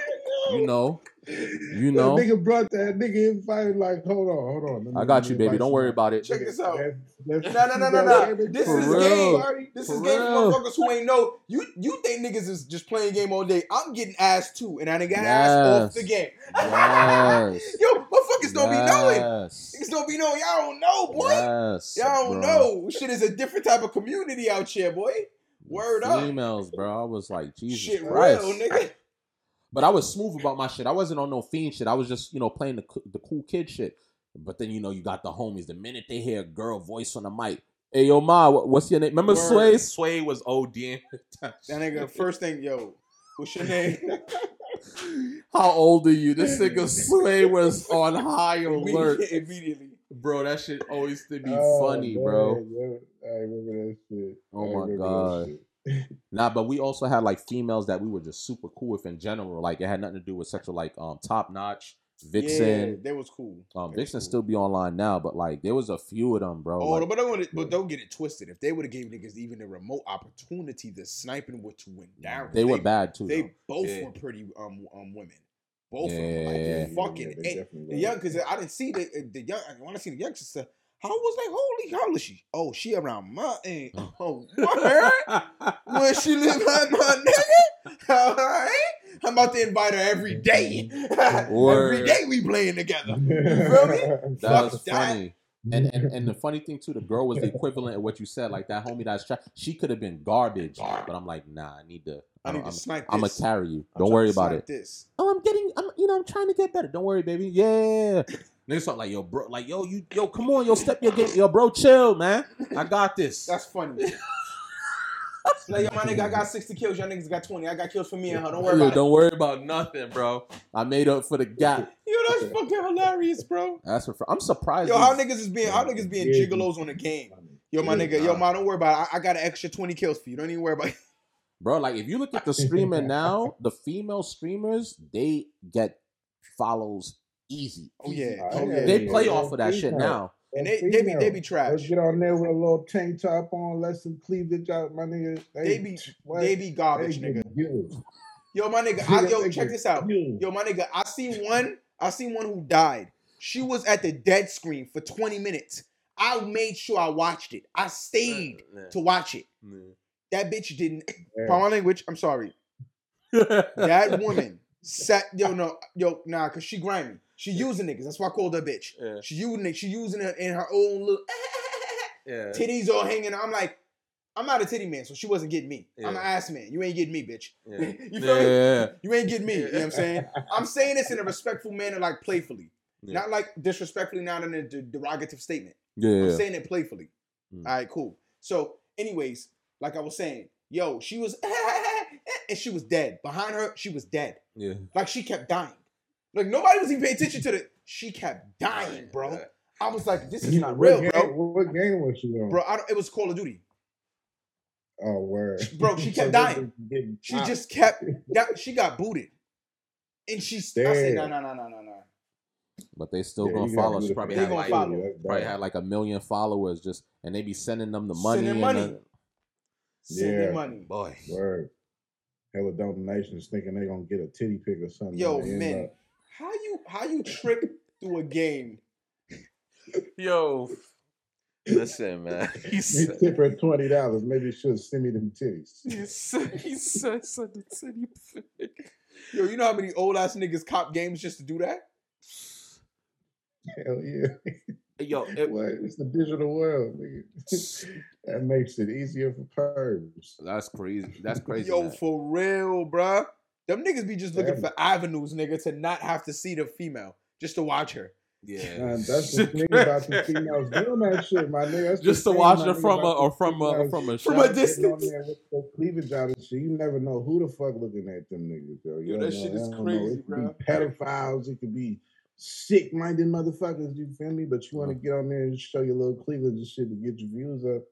You know. You know. That nigga brought that nigga in like, hold on, hold on. I got you, baby. Don't worry about it. Check this out. That- that- No, no, no, no, no. This For is real. game. This is For game for motherfuckers who ain't know. You you think niggas is just playing game all day. I'm getting ass too, and I done got ass off the game. Yes. Yo, motherfuckers don't be knowing. Niggas don't be knowing. Y'all don't know, boy. Yes. Y'all don't bro. know. Shit is a different type of community out here, boy. Word up. Females, bro. I was like, Jesus Shit Christ. real, nigga. But I was smooth about my shit. I wasn't on no fiend shit. I was just, you know, playing the the cool kid shit. But then you know you got the homies. The minute they hear a girl voice on the mic, hey yo ma, what's your name? Remember Word. Sway? Sway was ODing. That nigga, first thing, yo, what's your name? How old are you? This nigga Sway was on high alert, Immediately. immediately. bro. That shit always to be Oh, funny, man, bro. yeah, I remember that shit. Oh I my remember that God. Shit. Nah, but we also had like females that we were just super cool with in general. Like it had nothing to do with sexual, like um top notch, Vixen. Yeah, that was cool. Um, That's Vixen cool. still be online now, but like there was a few of them, bro. Oh, like- but don't but don't get it twisted. If they would have gave niggas even a remote opportunity, the sniping would to went down. they were bad too. They though. both Yeah. were pretty um um women. Both of them, like, Yeah, fucking. they and the young, because I didn't see the the young. When I seen the young sister, I was like, holy, how old is she? Oh, she around my age. Mm. Oh, what? Where she live at my nigga? All right. I'm about to invite her every day. every day we playing together. You feel me? That Fuck was that. funny. And, and and the funny thing too, the girl was the equivalent of what you said, like that homie that's tra- she could have been garbage, but I'm like, nah, I need to. I need I'm, to snipe this. I'm gonna carry you. I'm Don't worry to about snipe it. This. Oh, I'm getting, I'm, you know, I'm trying to get better. Don't worry, baby. Yeah. Niggas talk like, yo, bro, like, yo, you, yo, come on, yo, step your game, yo, bro, chill, man. I got this. That's funny. Like, yo, my nigga, I got 60 kills. Y'all niggas got 20. I got kills for me and her. Don't worry Yeah, about don't worry about nothing, bro. I made up for the gap. it. Yo, that's fucking hilarious, bro. That's for. I'm surprised. Yo, how niggas is being how niggas being Yeah. gigolos on the game? Yo, my nigga, yo, nah. man, don't worry about it. I, I got an extra 20 kills for you. Don't even worry about it. bro. Like if you look at the streamer now, the female streamers they get follows easy. Oh, yeah. Oh, yeah. They play yeah. off of that shit now. And they, they be they be Let's trash. get on there with a little tank top on, let some cleavage out, my nigga. They be what? they be garbage, They nigga. get. Yo, my nigga, I, yo, check this out. Yo, my nigga, I seen one. I seen one who died. She was at the dead screen for 20 minutes. I made sure I watched it. I stayed uh, to watch it. That bitch didn't. Yeah. Pardon my language. I'm sorry. That woman sat. Yo, no, yo, nah, cause she grimy. She using niggas. That's why I called her bitch. Yeah. She using it. She using it in her own little Yeah. titties all hanging. I'm like, I'm not a titty man, so she wasn't getting me. I'm an ass man. You ain't getting me, bitch. Yeah. you feel me? Yeah, You ain't getting me. You know what I'm saying? I'm saying this in a respectful manner, like playfully. Yeah. Not like disrespectfully, not in a de- derogative statement. yeah, I'm yeah. saying it playfully. Mm. All right, cool. So, anyways, like I was saying, yo, she was, and she was dead. Behind her, she was dead. yeah. Like she kept dying. Like nobody was even paying attention to the. She kept dying, bro. I was like, this is You- not what real, game, bro. What, what game was she on? Bro, I don't, it was Call of Duty. Oh, word. Bro, she kept dying. She just kept. That, she got booted, and she. I said, no, no, no, no, no, no. But they still Yeah, gonna follow. She probably They had gonna like follow. Probably had like a million followers just, and they be sending them the money. Sending and money. the- Sending Yeah. money. Boy. Word. Hella donations thinking they gonna get a titty pic or something. Yo, man, up- how you how you trick through a game? Yo. Listen, man. He You said, tip her twenty dollars. Maybe she'll send me them titties. he said, he said, said the titty pic. Yo, you know how many old ass niggas cop games just to do that? Hell yeah. Yo, it, What? It's the digital world, nigga. that makes it easier for pervs. That's crazy. That's crazy. Yo, man. for real, bruh. Them niggas be just looking Damn. for avenues, nigga, to not have to see the female, just to watch her. yeah. Man, that's the thing about the females doing that shit, my nigga. That's just to thing, watch her from a or from a from a From a dis- getting on there with their cleavage out and shit. You never know who the fuck looking at them niggas, yo. Yo, don't that shit is I know. crazy, It could bro. be pedophiles. It could be sick-minded motherfuckers. You feel me? But you want to get on there and show your little cleavage and shit to get your views up.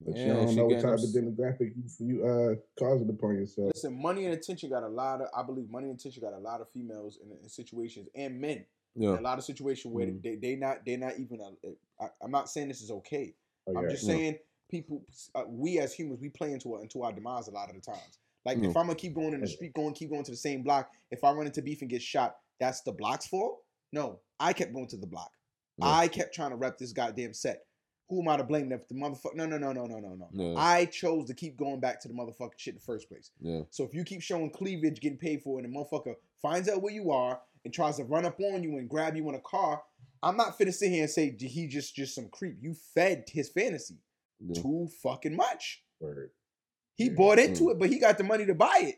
But you don't know what type them of demographic you, you uh causing upon yourself. Listen, money and attention got a lot of, I believe, money and attention got a lot of females in, in situations and men Yeah. in a lot of situations where Mhm. they they not they not even. Uh, I, I'm not saying this is okay. Oh, I'm yeah. just Yeah. saying people, uh, we as humans, we play into our, into our demise a lot of the times. Like Yeah. if I'm gonna keep going in the street, going, keep going to the same block. If I run into beef and get shot, that's the block's fault. No, I kept going to the block. Yeah. I kept trying to rep this goddamn set. Who am I to blame if the motherfucker? No, no, no, no, no, no, no. Yeah. I chose to keep going back to the motherfucking shit in the first place. Yeah. So if you keep showing cleavage, getting paid for it, and the motherfucker finds out where you are and tries to run up on you and grab you in a car, I'm not finna sit here and say he just just some creep. You fed his fantasy Yeah. too fucking much. Word. He Yeah. bought into mm. it, but he got the money to buy it.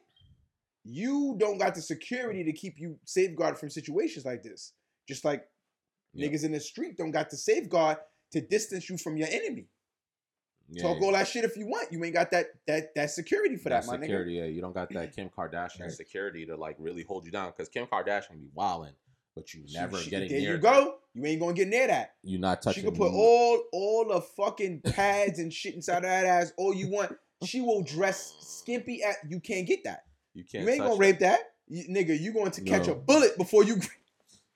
You don't got the security to keep you safeguarded from situations like this. Just like Yeah. niggas in the street don't got the safeguard to distance you from your enemy. Yeah, Talk all that shit if you want. You ain't got that that that security for that, that my nigga. security. Yeah, you don't got that Kim Kardashian Right. security to like really hold you down because Kim Kardashian be wilding, but you never she- getting there you that. go. You ain't gonna get near that. You're not touching. She can put all all the fucking pads and shit inside of that ass all you want. She will dress skimpy at you can't get that. You You, can't. You ain't gonna it. rape that. You, nigga, you going to catch No. a bullet before you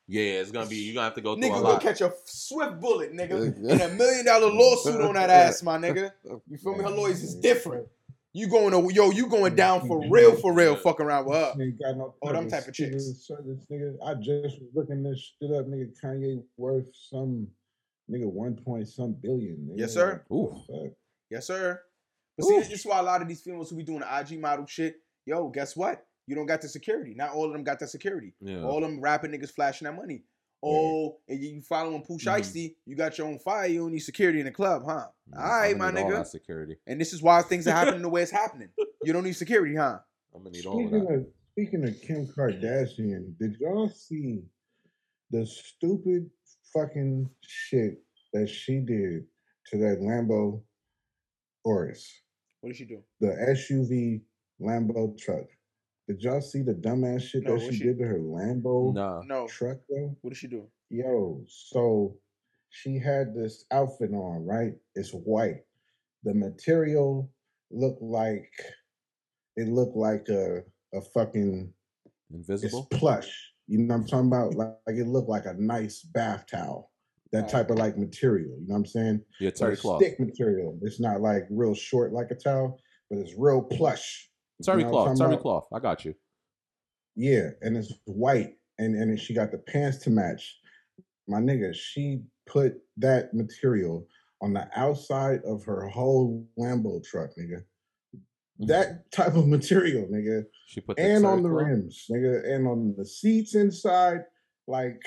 Yeah, it's gonna be. You're gonna have to go through nigga a gonna catch a swift bullet, nigga. and a million dollar lawsuit on that ass, my nigga. You feel me? Her lawyers is different. You going to yo, you going down for real, for real, fucking around with her. Ain't got no Oh, them service- type of chicks. service, nigga. I just was looking this shit up, nigga. Kanye worth some nigga one point some billion. Nigga. Yes, sir. Ooh. Yes, sir. But see, this is why a lot of these females who be doing the IG model shit, yo, guess what? You don't got the security. Not all of them got that security. Yeah. All them rapping niggas flashing that money. Oh, and you following Pooh Mhm. Shiesty, you got your own fire, you don't need security in the club, huh? Yeah, All right, I'm my gonna all nigga. that security. And this is why things are happening the way it's happening. You don't need security, huh? I'm gonna need all of Speaking that. of speaking of Kim Kardashian, did y'all see the stupid fucking shit that she did to that Lambo Urus? What did she do? the SUV Lambo truck. Did y'all see the dumbass shit No, that she she- did to her Lambo Nah. No. truck though? What did she do? Yo, so she had this outfit on, right? It's white. The material looked like it looked like a a fucking it's Invisible. plush. You know what I'm talking about? Like, like it looked like a nice bath towel. That Right. type of like material. You know what I'm saying? Yeah, But terry it's cloth. Stick material. It's not like real short like a towel, but it's real plush. You Terry know cloth. Terry cloth. I got you. Yeah, and it's white, and and she got the pants to match. My nigga, she put that material on the outside of her whole Lambo truck, nigga. Mm-hmm. That type of material, nigga, She put and on the cloth. rims, nigga, and on the seats inside. Like,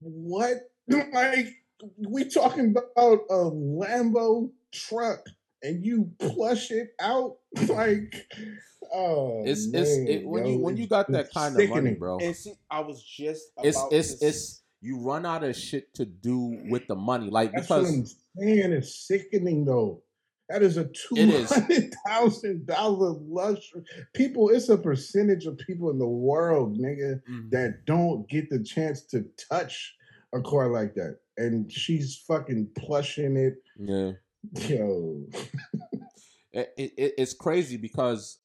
what? like, we talking about a Lambo truck, and you plush it out like. Oh, It's it's it, when yo, you when you got that it's kind of money, bro. And see, I was just It's about it's to it's you run out of shit to do with the money, like That's what because I'm saying. It's sickening though. That is a two It is. hundred thousand dollar luxury. People, it's a percentage of people in the world, nigga, Mhm. that don't get the chance to touch a car like that. And she's fucking plushing it. yeah, Yo. it, it, it- it's crazy because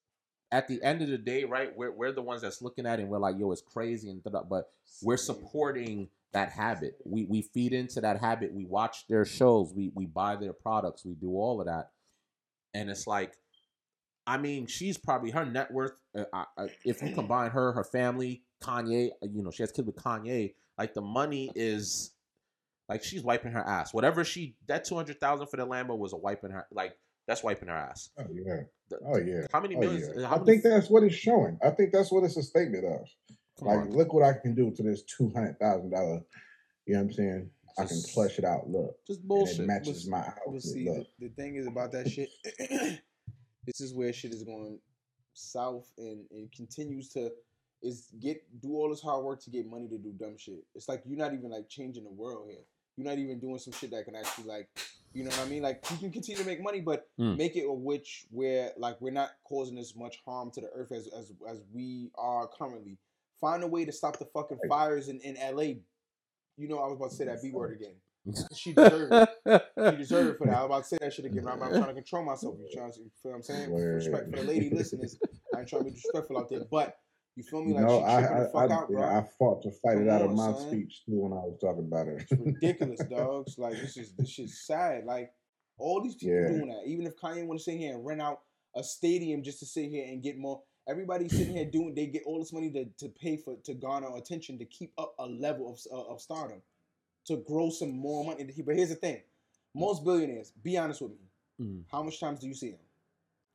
at the end of the day, right, we're we're the ones that's looking at it and we're like, yo, it's crazy and but we're supporting that habit. We we feed into that habit. We watch their shows. We we buy their products. We do all of that, and it's like, I mean, she's probably her net worth. Uh, I, if you combine her, her family, Kanye, uh, you know, she has kids with Kanye. Like the money is, like she's wiping her ass. Whatever she that two hundred thousand for the Lambo was a wiping her like that's wiping her ass. Oh yeah. Oh yeah. How many Oh, millions? yeah. How I many, think that's what it's showing. I think that's what it's a statement of. Like, on. look what I can do to this two hundred thousand dollar. You know what I'm saying? I can Just- plush it out. Look, just and bullshit. it matches my outfit. see, the, the thing is about that shit. this is where shit is going south and it continues to is get do all this hard work to get money to do dumb shit. It's like you're not even like changing the world here. You're not even doing some shit that can actually like, you know what I mean? Like you can continue to make money, but Mm. make it a which where like we're not causing as much harm to the earth as as as we are currently. Find a way to stop the fucking fires in in LA. You know, I was about to say that B word again. She deserved it. She deserved it for that. I was about to say that shit again. I'm, I'm trying to control myself. You trying to you feel what I'm saying? Respect for the lady listeners. I ain't trying to be disrespectful out there, but you feel me? You Like know, she I tripping I, the fuck I, out, bro. I fought to fight Come it out on, of my son. speech too when I was talking about it. It's ridiculous, dogs. Like this is this shit's sad. Like all these people Yeah. doing that. Even if Kanye want to sit here and rent out a stadium just to sit here and get more. Everybody's sitting here doing. They get all this money to, to pay for to garner attention to keep up a level of uh, of stardom, to grow some more money. But here's the thing: most billionaires. Be honest with me. Mhm. How much times do you see them?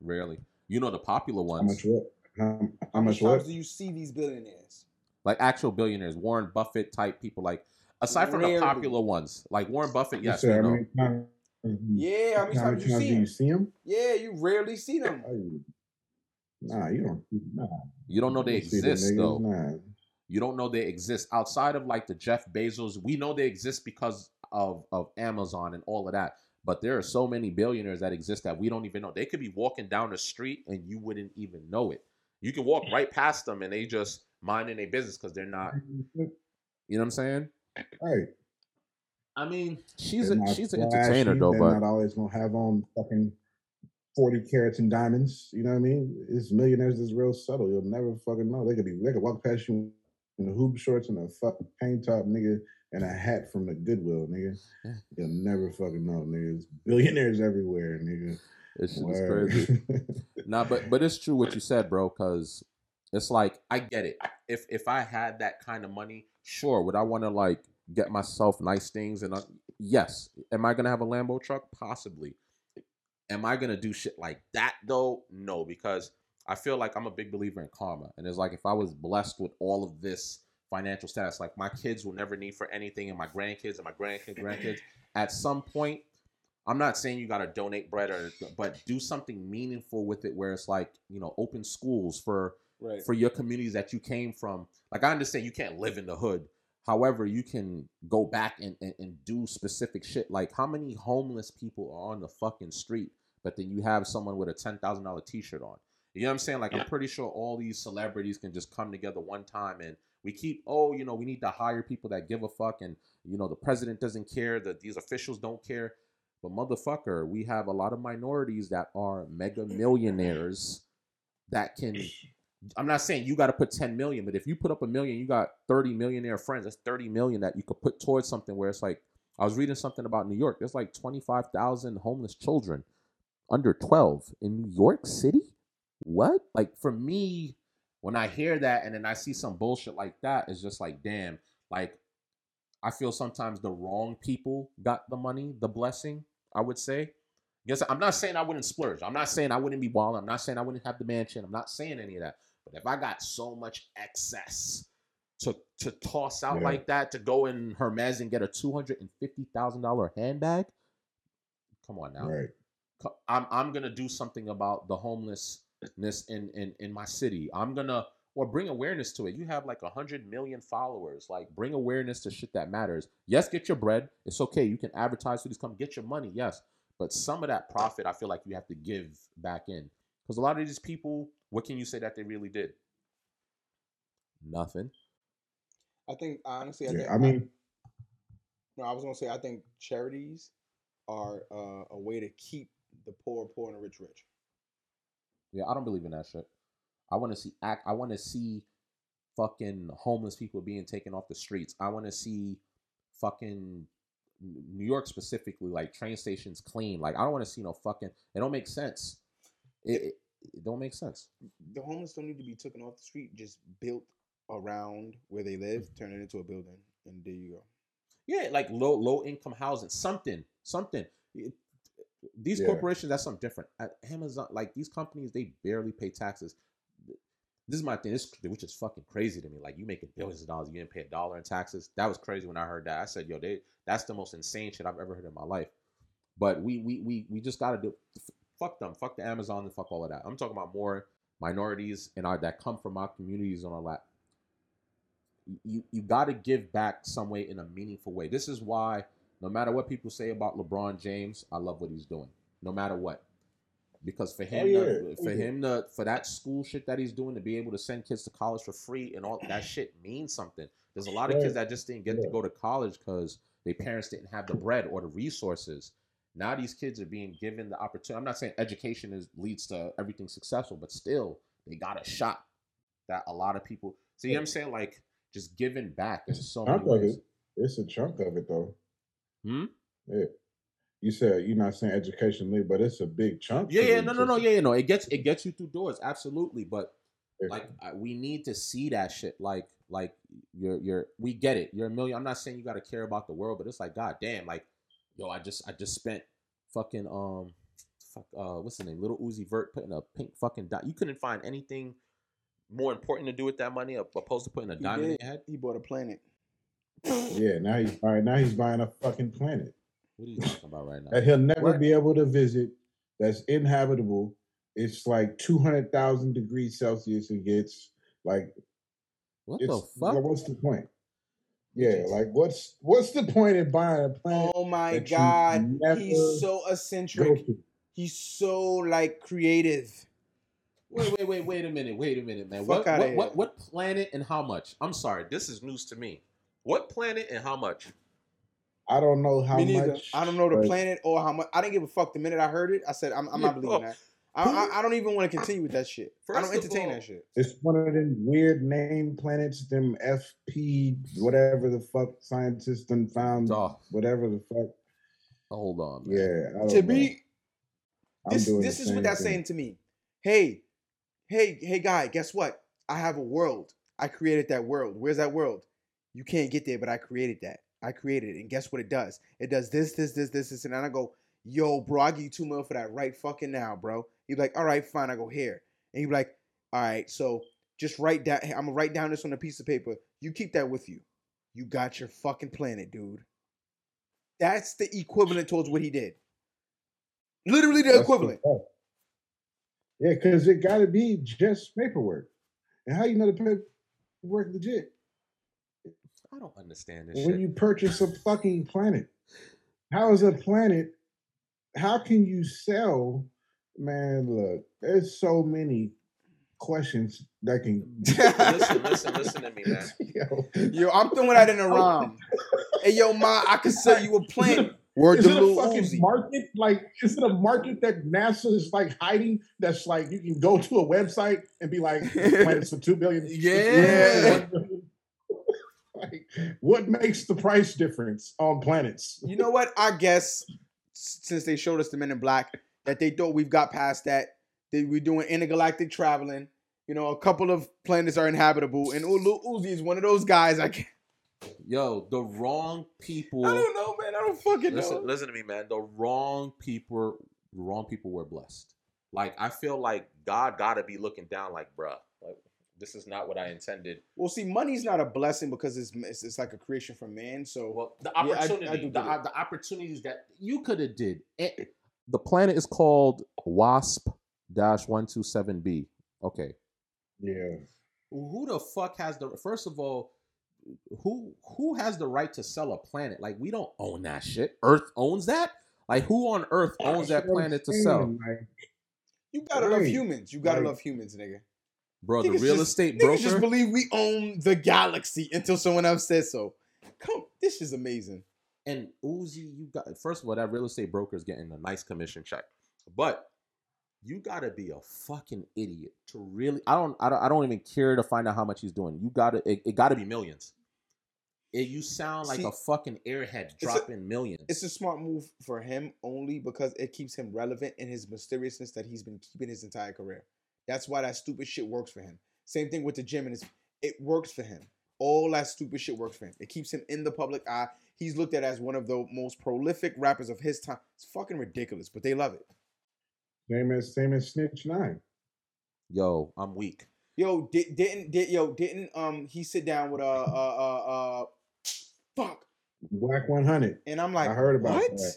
Rarely. You know the popular How ones, much what? How, how How much much what? do you see these billionaires? like actual billionaires, Warren Buffett type people. Like aside from the popular ones, like Warren Buffett, You yes, said we know. many times? Yeah, how many How times you times see do you them? see him? Yeah, you rarely see them. Nah, you don't. Nah, You don't know they you see them exist niggas, though. Nah. You don't know they exist outside of like the Jeff Bezos. We know they exist because of of Amazon and all of that. But there are so many billionaires that exist that we don't even know. They could be walking down the street and you wouldn't even know it. You can walk right past them and they just minding their business because they're not. Mm-hmm. You know what I'm saying? Right. I mean, she's They're a not she's an entertainer though, They're but not always gonna have on fucking forty carats and diamonds. You know what I mean? It's millionaires is real subtle. You'll never fucking know. They could be. They could walk past you in the hoop shorts and a fucking tank top, nigga, and a hat from the Goodwill, nigga. Yeah. You'll never fucking know, niggas. Billionaires everywhere, nigga. It's shit is crazy. Nah, but but it's true what you said, bro. Because it's like I get it. If if I had that kind of money, sure, would I want to like get myself nice things? And I, yes, am I gonna have a Lambo truck? Possibly. Am I gonna do shit like that though? No, because I feel like I'm a big believer in karma, and it's like if I was blessed with all of this financial status, like my kids will never need for anything, and my grandkids and my grandkids, grandkids, at some point. I'm not saying you got to donate bread or, but do something meaningful with it, where it's like you know, open schools for Right. for your communities that you came from. Like I understand you can't live in the hood. However, you can go back and, and, and do specific shit. Like how many homeless people are on the fucking street but then you have someone with a ten thousand dollar T-shirt on. You know what I'm saying? Like I'm pretty sure all these celebrities can just come together one time and we keep oh you know we need to hire people that give a fuck and you know the president doesn't care that these officials don't care but motherfucker we have a lot of minorities that are mega millionaires that can i'm not saying you got to put 10 million but if you put up a million you got 30 millionaire friends that's 30 million that you could put towards something where it's like i was reading something about new york there's like 25000 homeless children under 12 in new york city? What? Like for me when I hear that and then I see some bullshit like that, it's just like, damn, like I feel sometimes the wrong people got the money, the blessing, I would say. Yes, I'm not saying I wouldn't splurge. I'm not saying I wouldn't be wild. I'm not saying I wouldn't have the mansion. I'm not saying any of that. But if I got so much excess to to toss out Yeah. like that, to go in Hermes and get a two hundred and fifty thousand dollar handbag, come on now Right. I'm I'm gonna do something about the homelessness in in in my city. I'm gonna or bring awareness to it. You have like a hundred million followers. Like bring awareness to shit that matters. Yes, get your bread. It's okay. You can advertise for these come get your money. Yes, but some of that profit, I feel like you have to give back in because a lot of these people, what can you say that they really did? Nothing. I think honestly, I think I mean, no, I was gonna say I think charities are uh, a way to keep the poor poor and the rich rich. Yeah, I don't believe in that shit. I want to see act. I want to see fucking homeless people being taken off the streets. I want to see fucking New York specifically, like train stations clean. Like I don't want to see no fucking. It don't make sense. It, it, it don't make sense. The homeless don't need to be taken off the street. Just built around where they live, turn it into a building, and there you go. Yeah, like low low income housing, something, something. These Yeah. corporations, that's something different. At Amazon, like these companies, they barely pay taxes. This is my thing, this which is fucking crazy to me. Like you making billions of dollars, you didn't pay a dollar in taxes. That was crazy when I heard that. I said, yo, they that's the most insane shit I've ever heard in my life. But we we we we just gotta do fuck them, fuck the Amazon and fuck all of that. I'm talking about more minorities and our that come from our communities and all that you you got to give back some way in a meaningful way. This is why no matter what people say about LeBron James, I love what he's doing. No matter what. Because for him Oh, yeah. to, for Yeah. him to for that school shit that he's doing to be able to send kids to college for free and all that shit means something. There's a lot of kids that just didn't get to go to college cuz their parents didn't have the bread or the resources. Now these kids are being given the opportunity. I'm not saying education is leads to everything successful, but still they got a shot that a lot of people see. what I'm saying like just giving back in so many ways. it. It's a chunk of it though. Hmm? Yeah. You said you're not saying educationally, but it's a big chunk. Yeah, yeah, no, no, no, yeah, yeah, no. It gets it gets you through doors, absolutely. But Yeah. like, I, we need to see that shit. Like, like you're you're we get it. You're a million. I'm not saying you got to care about the world, but it's like, god damn, like, yo, I just I just spent fucking um, fuck, uh, what's the name? Little Uzi Vert putting a pink fucking dot. You couldn't find anything more important to do with that money opposed to putting a He diamond in your head. He bought a planet. Yeah, now he's buying. Now he's buying a fucking planet What are you talking about right now? that he'll never What? be able to visit. That's inhabitable. It's like two hundred thousand degrees Celsius. It gets like What the fuck? well, What's the point? Yeah, like what's what's the point in buying a planet? Oh my god, he's so eccentric. He's so like creative. Wait, wait, wait, wait a minute, wait a minute, man. Fuck What, what, what, what planet and how much? I'm sorry, this is news to me. What planet and how much? I don't know how Me neither. much. I don't know the but planet or how much. I didn't give a fuck the minute I heard it. I said, I'm, I'm not believing that. I, I, I don't even want to continue with that shit. I don't entertain all- that shit. It's one of them weird name planets, them FP, whatever the fuck scientists done found, Oh, whatever the fuck. hold on, man. Yeah, To know. be I'm this this is what that's thing. saying to me. Hey, hey, hey, guy, guess what? I have a world. I created that world. Where's that world? You can't get there, but I created that. I created it, and guess what it does? It does this, this, this, this, this, and then I go, yo, bro, I give you two mil for that right fucking now, bro. You're like, all right, fine. I go here, and you're like, all right, so just write down. I'm gonna write down this on a piece of paper. You keep that with you. You got your fucking planet, dude. That's the equivalent towards what he did. Literally the That's equivalent. fact. Yeah, because it got to be just paperwork. And how you know the paperwork legit? I don't understand this When shit. you purchase a fucking planet, how is a planet how can you sell? Man, look, there's so many questions that can. listen, listen, listen to me, man. Yo, Yo, I'm throwing that in a rhyme. hey, yo, ma, I can sell you a planet. Word is it a Lil fucking Uzi. market? Like, is it a market that NASA is like hiding? That's like you can go to a website and be like, "This planet's for two billion. this Yeah. planet's for one billion." Like, what makes the price difference on planets? You know what? I guess since they showed us the Men in Black, that they thought we've got past that. That we're doing intergalactic traveling. You know, a couple of planets are inhabitable, and Lil Uzi is one of those guys. I can't. Yo, the wrong people. I don't know, man. I don't fucking know. Listen, listen to me, man. the wrong people the wrong people were blessed. Like I feel like God gotta be looking down like, bruh, like this is not what I intended. Well, see, money's not a blessing because it's it's, it's like a creation from man. So well the Yeah, I- I opportunity do the, the opportunities that you could have did. Eh, The planet is called Wasp dash one two seven B. Okay. Yeah, Who the fuck has the first of all, who who has the right to sell a planet? Like we don't own that shit. Earth owns that? Like who on earth owns that That's what I'm planet to sell? you gotta love humans. You gotta Like- love humans, nigga. Bro, the real just- estate broker. just believe we own the galaxy until someone else says so. Come, this is amazing. And Uzi, you got first of all, that real estate broker is getting a nice commission check. But you gotta be a fucking idiot to really I don't I don't I don't even care to find out how much he's doing. You gotta it, it gotta be millions. It, you sound like See, a fucking airhead a- dropping millions. It's a smart move for him only because it keeps him relevant in his mysteriousness that he's been keeping his entire career. That's why that stupid shit works for him. Same thing with the gym and his it works for him. All that stupid shit works for him. It keeps him in the public eye. He's looked at as one of the most prolific rappers of his time. It's fucking ridiculous, but they love it. same as same as Snitch Nine. Yo, I'm weak. Yo, did, didn't did yo didn't um he sit down with uh uh uh uh fuck Wack One Hundred. and I'm like I heard about what? that.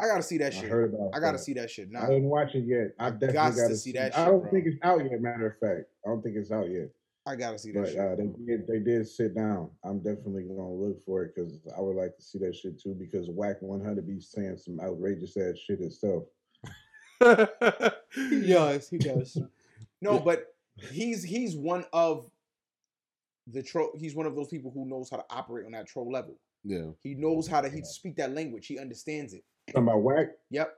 I gotta see that I shit. heard about. I gotta that. see that shit now. I didn't watch it yet. I definitely gots to got to see see that Shit, I don't bro. think it's out yet. Matter of fact, I don't think it's out yet. I gotta see that But shit. uh, they did. They did sit down. I'm definitely gonna look for it because I would like to see that shit too. Because Wack 100 be saying some outrageous ass shit itself. He does. He does. No, but he's he's one of the troll. He's one of those people who knows how to operate on that troll level. Yeah. He knows how to he speak that language. He understands it. Talking about Wack. Yep.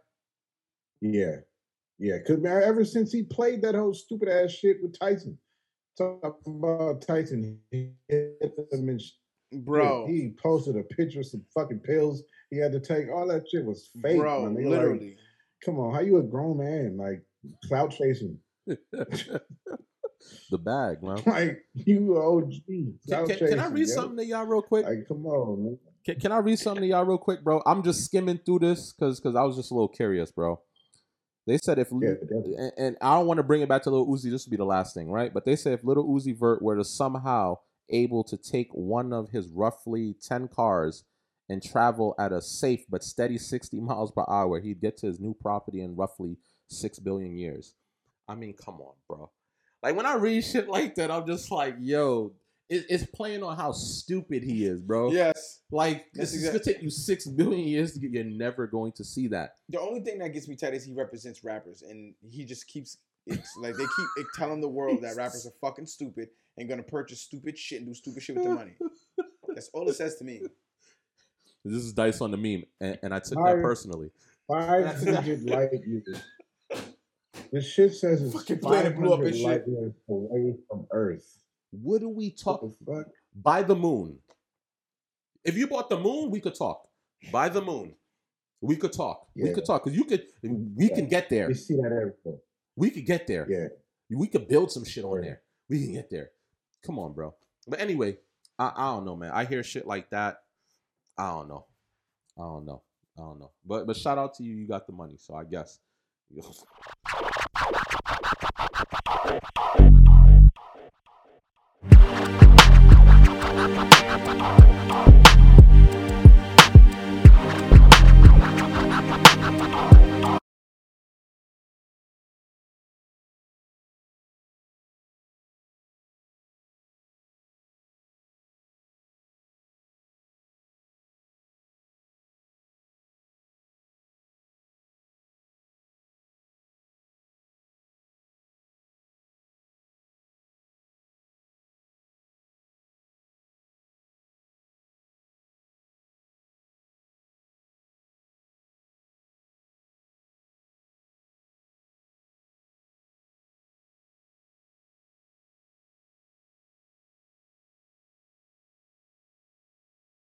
Yeah, yeah. Cause man, ever since he played that whole stupid ass shit with Tyson, talking about Tyson, he hit them and shit. Bro. he posted a picture of some fucking pills he had to take. All that shit was fake, bro, man. They like, literally. come on, how you a grown man like clout chasing? the bag, man. Like you OG. Can, can, can I read something to y'all real quick? Like, come on, man. Can, can I read something to y'all real quick, bro? I'm just skimming through this because because I was just a little curious, bro. They said if Yeah, and, and I don't want to bring it back to Little Uzi. This would be the last thing, right? But they said if Little Uzi Vert were to somehow able to take one of his roughly ten cars and travel at a safe but steady 60 miles per hour, he'd get to his new property in roughly six billion years. I mean, come on, bro. Like when I read shit like that, I'm just like, yo, it, it's playing on how stupid he is, bro. Yes. Like That's this is gonna take you six billion years to get. You're never going to see that. The only thing that gets me tight is he represents rappers, and he just keeps it's like they keep it telling the world that rappers are fucking stupid and gonna purchase stupid shit and do stupid shit with their money. That's all it says to me. This is dice on the meme, and, and I took that personally. Five hundred light years. This shit says it's Fucking five planet blew up and shit. light years away from Earth. What do we What talk? By the moon. If you bought the moon, we could talk. By the moon, we could talk. We could talk because you could. We can get there. We see that everywhere. We could get there. Yeah. We could build some shit on there. We can get there. Come on, bro. But anyway, I, I don't know, man. I hear shit like that. I don't know. I don't know. I don't know. But but shout out to you. You got the money, so I guess. Thank you.